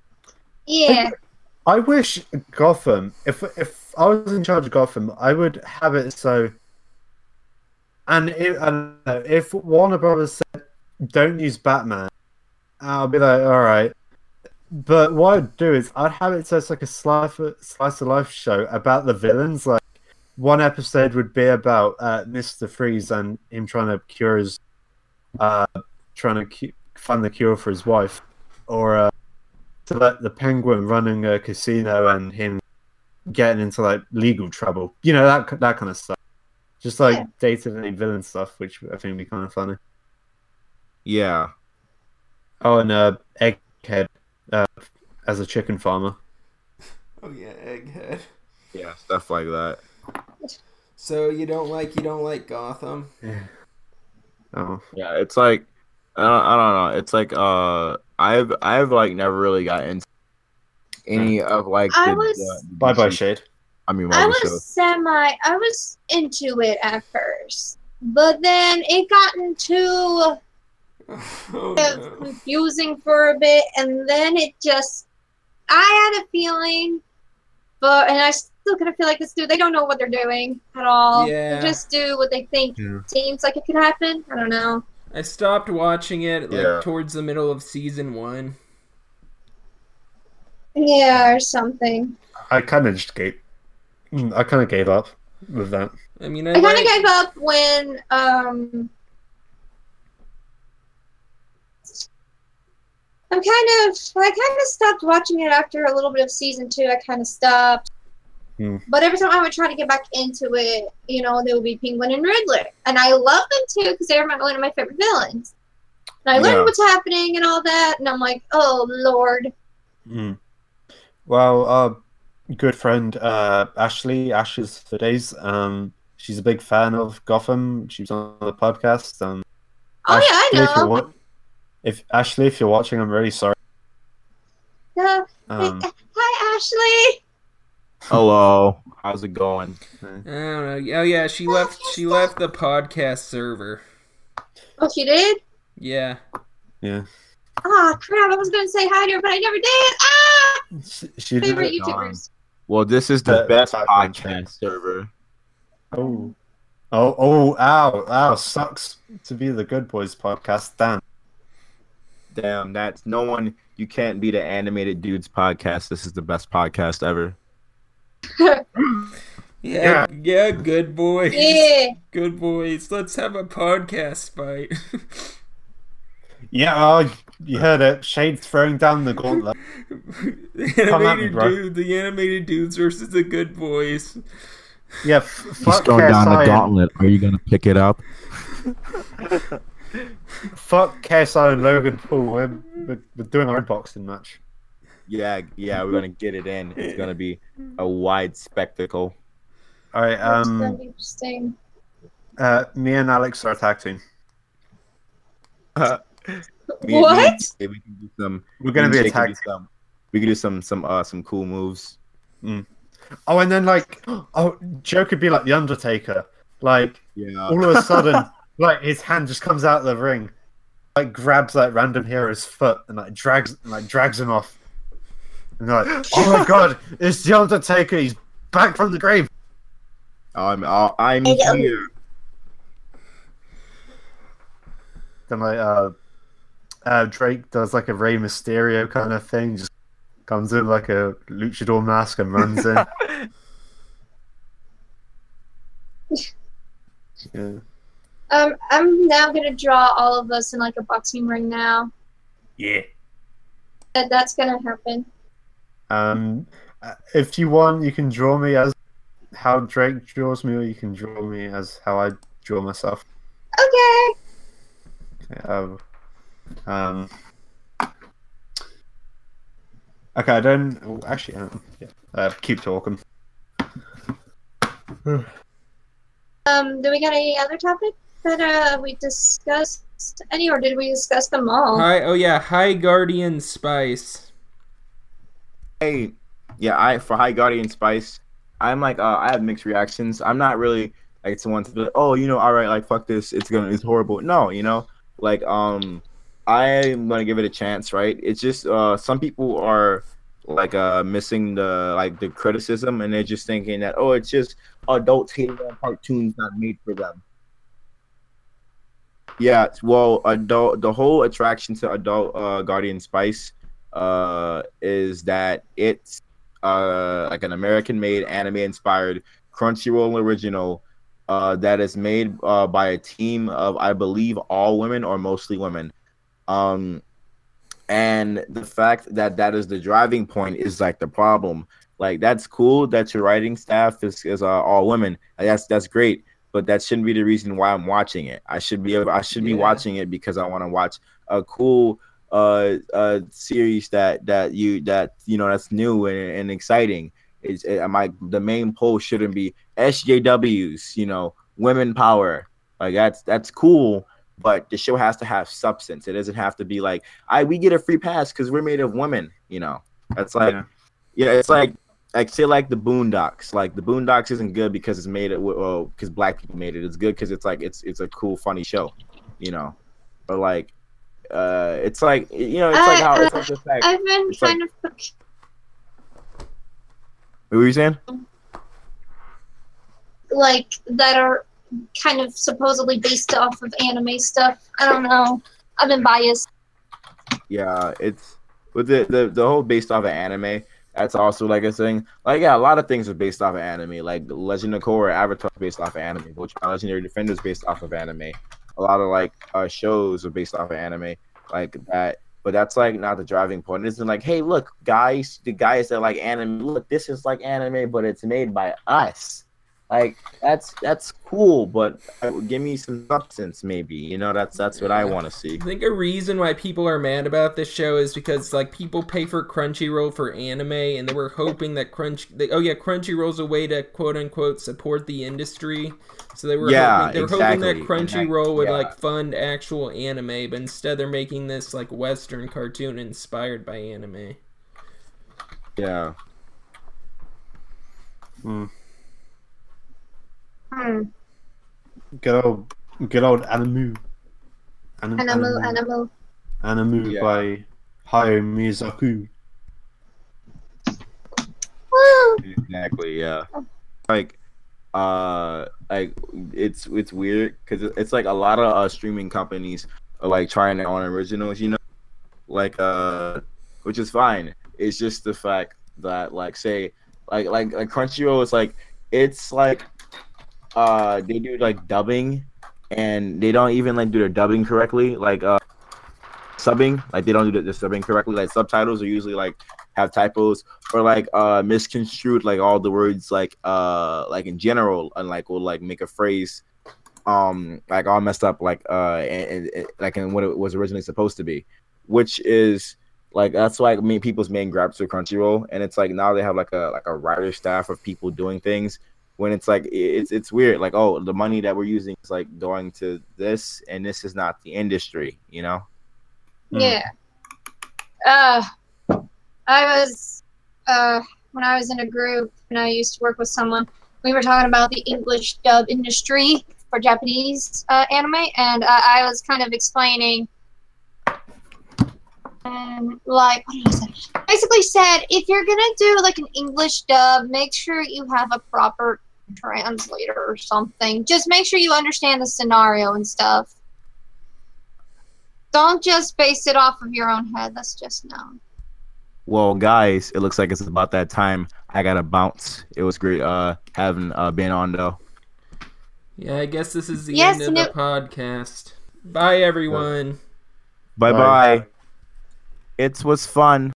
Yeah. I wish Gotham, if if I was in charge of Gotham, I would have it so. And if, I know, if Warner Brothers said don't use Batman, I'll be like, all right. But what I'd do is I'd have it so it's like a slice of, slice of life show about the villains. Like one episode would be about uh, Mister Freeze and him trying to cure his, uh, trying to cu- find the cure for his wife, or uh, to like the penguin running a casino and him getting into like legal trouble. You know that that kind of stuff. Just like Yeah. day to day villain stuff, which I think would be kind of funny. Yeah. Oh, and uh, Egghead uh, as a chicken farmer. Oh yeah, Egghead. Yeah, stuff like that. So you don't like you don't like Gotham? Oh, Yeah, it's like I don't, I don't know. It's like uh, I've I've like never really got into any of like the, I was- the- the bye bye shade. I mean, I was shows. semi. I was into it at first, but then it got into Oh, of no. confusing for a bit, and then it just. I had a feeling, but and I still kind of feel like this dude. They don't know what they're doing at all. Yeah. They just do what they think Yeah. seems like it could happen. I don't know. I stopped watching it like Yeah. towards the middle of season one. Yeah, or something. I kind of just gave. I kind of gave up with that. I mean, I, I kind like, of gave up when um. I'm kind of I kind of stopped watching it after a little bit of season two. I kind of stopped. Hmm. But every time I would try to get back into it, you know, there would be Penguin and Riddler, and I love them too because they're my, one of my favorite villains. And I learned Yeah. what's happening and all that, and I'm like, oh lord. Mm. Well, our good friend uh, Ashley, Ashes for Days, um, she's a big fan of Gotham. She's on the podcast. Um, Oh yeah, I Ashley, If, you're know. wa- if Ashley, if you're watching, I'm really sorry. Uh, Um, hi Ashley. Hello, how's it going? I don't know. Oh yeah, she left. She left the podcast server. Oh, she did. Yeah. yeah, Ah, crap! I was gonna say hi to her, but I never did. Ah, she, she favorite it. YouTubers. Well, this is the Uh, best podcast fans. server. Oh, oh, oh, ow, ow! Sucks to be the Good Boys podcast. Damn. Damn, that's no one. You can't beat the animated dudes podcast. This is the best podcast ever. Yeah, yeah, good boys. Yeah. Good boys. Let's have a podcast fight. Yeah, oh, you heard it. Shade throwing down the gauntlet. the at me, animated bro. dude, the animated dudes versus the good boys. Yeah, f- He's fuck throwing down the gauntlet. Are you gonna pick it up? Fuck KSI and Logan Paul. We're, we're, we're doing our own boxing match. Yeah, yeah, we're gonna get it in. It's gonna be a wide spectacle. All right. Um. interesting. Uh. Me and Alex are a tag team. Me- me- What? yeah, we can do some. We're gonna be and a tag. do some- We can do some some uh some cool moves. Oh, and then like, oh, Joe could be like the Undertaker. Like Yeah. all of a sudden, like his hand just comes out of the ring, like grabs like random hero's foot and like drags and like drags him off. And they're like, oh my god, it's the Undertaker. He's back from the grave. I'm uh, I'm Hey, um, here. Then like uh, uh, Drake does like a Rey Mysterio kind of thing, just comes in like a luchador mask and runs in. yeah. Um, I'm now gonna draw all of us in like a boxing ring now. Yeah. That that's gonna happen. Um, uh, if you want, you can draw me as how Drake draws me, or you can draw me as how I draw myself. Okay. Um, um, okay, I don't oh, actually. Um, yeah. Uh, keep talking. Um, do we got any other topic that uh we discussed any, or did we discuss them all? Hi, oh yeah, High Guardian Spice. Hey, yeah, I for High Guardian Spice, I'm like uh, I have mixed reactions. I'm not really like someone to be like, oh, you know, all right, like fuck this, it's gonna, it's horrible. No, you know, like um, I'm gonna give it a chance, right? It's just uh, some people are like uh missing the like the criticism, and they're just thinking that oh, it's just adults hating on cartoons not made for them. Yeah, well, adult the whole attraction to adult uh, Guardian Spice uh, is that it's uh, like an American-made, anime-inspired Crunchyroll original uh, that is made uh, by a team of, I believe, all women or mostly women. Um, and the fact that that is the driving point is like the problem. Like that's cool that your writing staff is, is uh, all women. That's that's great, but that shouldn't be the reason why I'm watching it. I should be I should be Yeah. watching it because I want to watch a cool uh uh series that that you that you know that's new and, and exciting. It's it, my the main poll shouldn't be SJWs, you know, women power. Like that's that's cool, but the show has to have substance. It doesn't have to be like, I we get a free pass because we're made of women. You know, that's like, Yeah. yeah, it's like like say like the Boondocks. Like the Boondocks isn't good because it's made it well because black people made it. It's good because it's like it's it's a cool funny show. You know, but like, uh, it's like you know, it's like how it's like the fact. I've been It's like- kind of What were you saying? like that are kind of supposedly based off of anime stuff. I don't know. I've been biased. Yeah, it's with the, the the whole based off of anime. That's also like a thing. Like yeah, a lot of things are based off of anime. Like Legend of Korra, Avatar based off of anime. Which Legendary Defenders based off of anime. A lot of like uh, shows are based off of anime like that. But that's like not the driving point. It isn't like, hey, look, guys, the guys that like anime, look, this is like anime, but it's made by us. Like that's that's cool, but uh, give me some substance, maybe. You know, that's that's what I want to see. I think a reason why people are mad about this show is because like people pay for Crunchyroll for anime, and they were hoping that Crunch, they, oh yeah, Crunchyroll's a way to quote unquote support the industry. So they were Yeah, hoping, they were hoping that exactly, Crunchyroll would yeah. like fund actual anime, but instead they're making this like Western cartoon inspired by anime. Yeah. Mm. Hmm. Good old, good old Animu. Anim- Animu, animu. Animu Yeah. by Hayao Miyazaku. Woo! Exactly. Yeah. Like, uh, like it's it's weird because it's like a lot of uh, streaming companies are like trying their own originals. You know, like uh, which is fine. It's just the fact that like say like like like Crunchyroll is like it's like uh they do like dubbing and they don't even like do their dubbing correctly like uh subbing. Like they don't do the, the subbing correctly. Like subtitles are usually like have typos or like uh misconstrued like all the words like uh like in general and like will like make a phrase um like all messed up like uh and, and- like in what it was originally supposed to be which is like that's like me people's main grabs to crunchyroll and it's like now they have like a like a writer staff of people doing things when it's like it's it's weird like oh the money that we're using is like going to this and this is not the industry you know Mm. Yeah. Uh, I was, uh, when I was in a group and I used to work with someone, we were talking about the English dub industry for Japanese uh, anime, and uh, I was kind of explaining, um, like, what did I say? Basically said, if you're gonna do like an English dub, make sure you have a proper translator or something. Just make sure you understand the scenario and stuff. Don't just base it off of your own head. That's just no. well guys it looks like it's about that time i gotta bounce it was great uh having uh been on though Yeah, I guess this is the Yes, end of and the podcast. Bye everyone. bye Bye. bye it was fun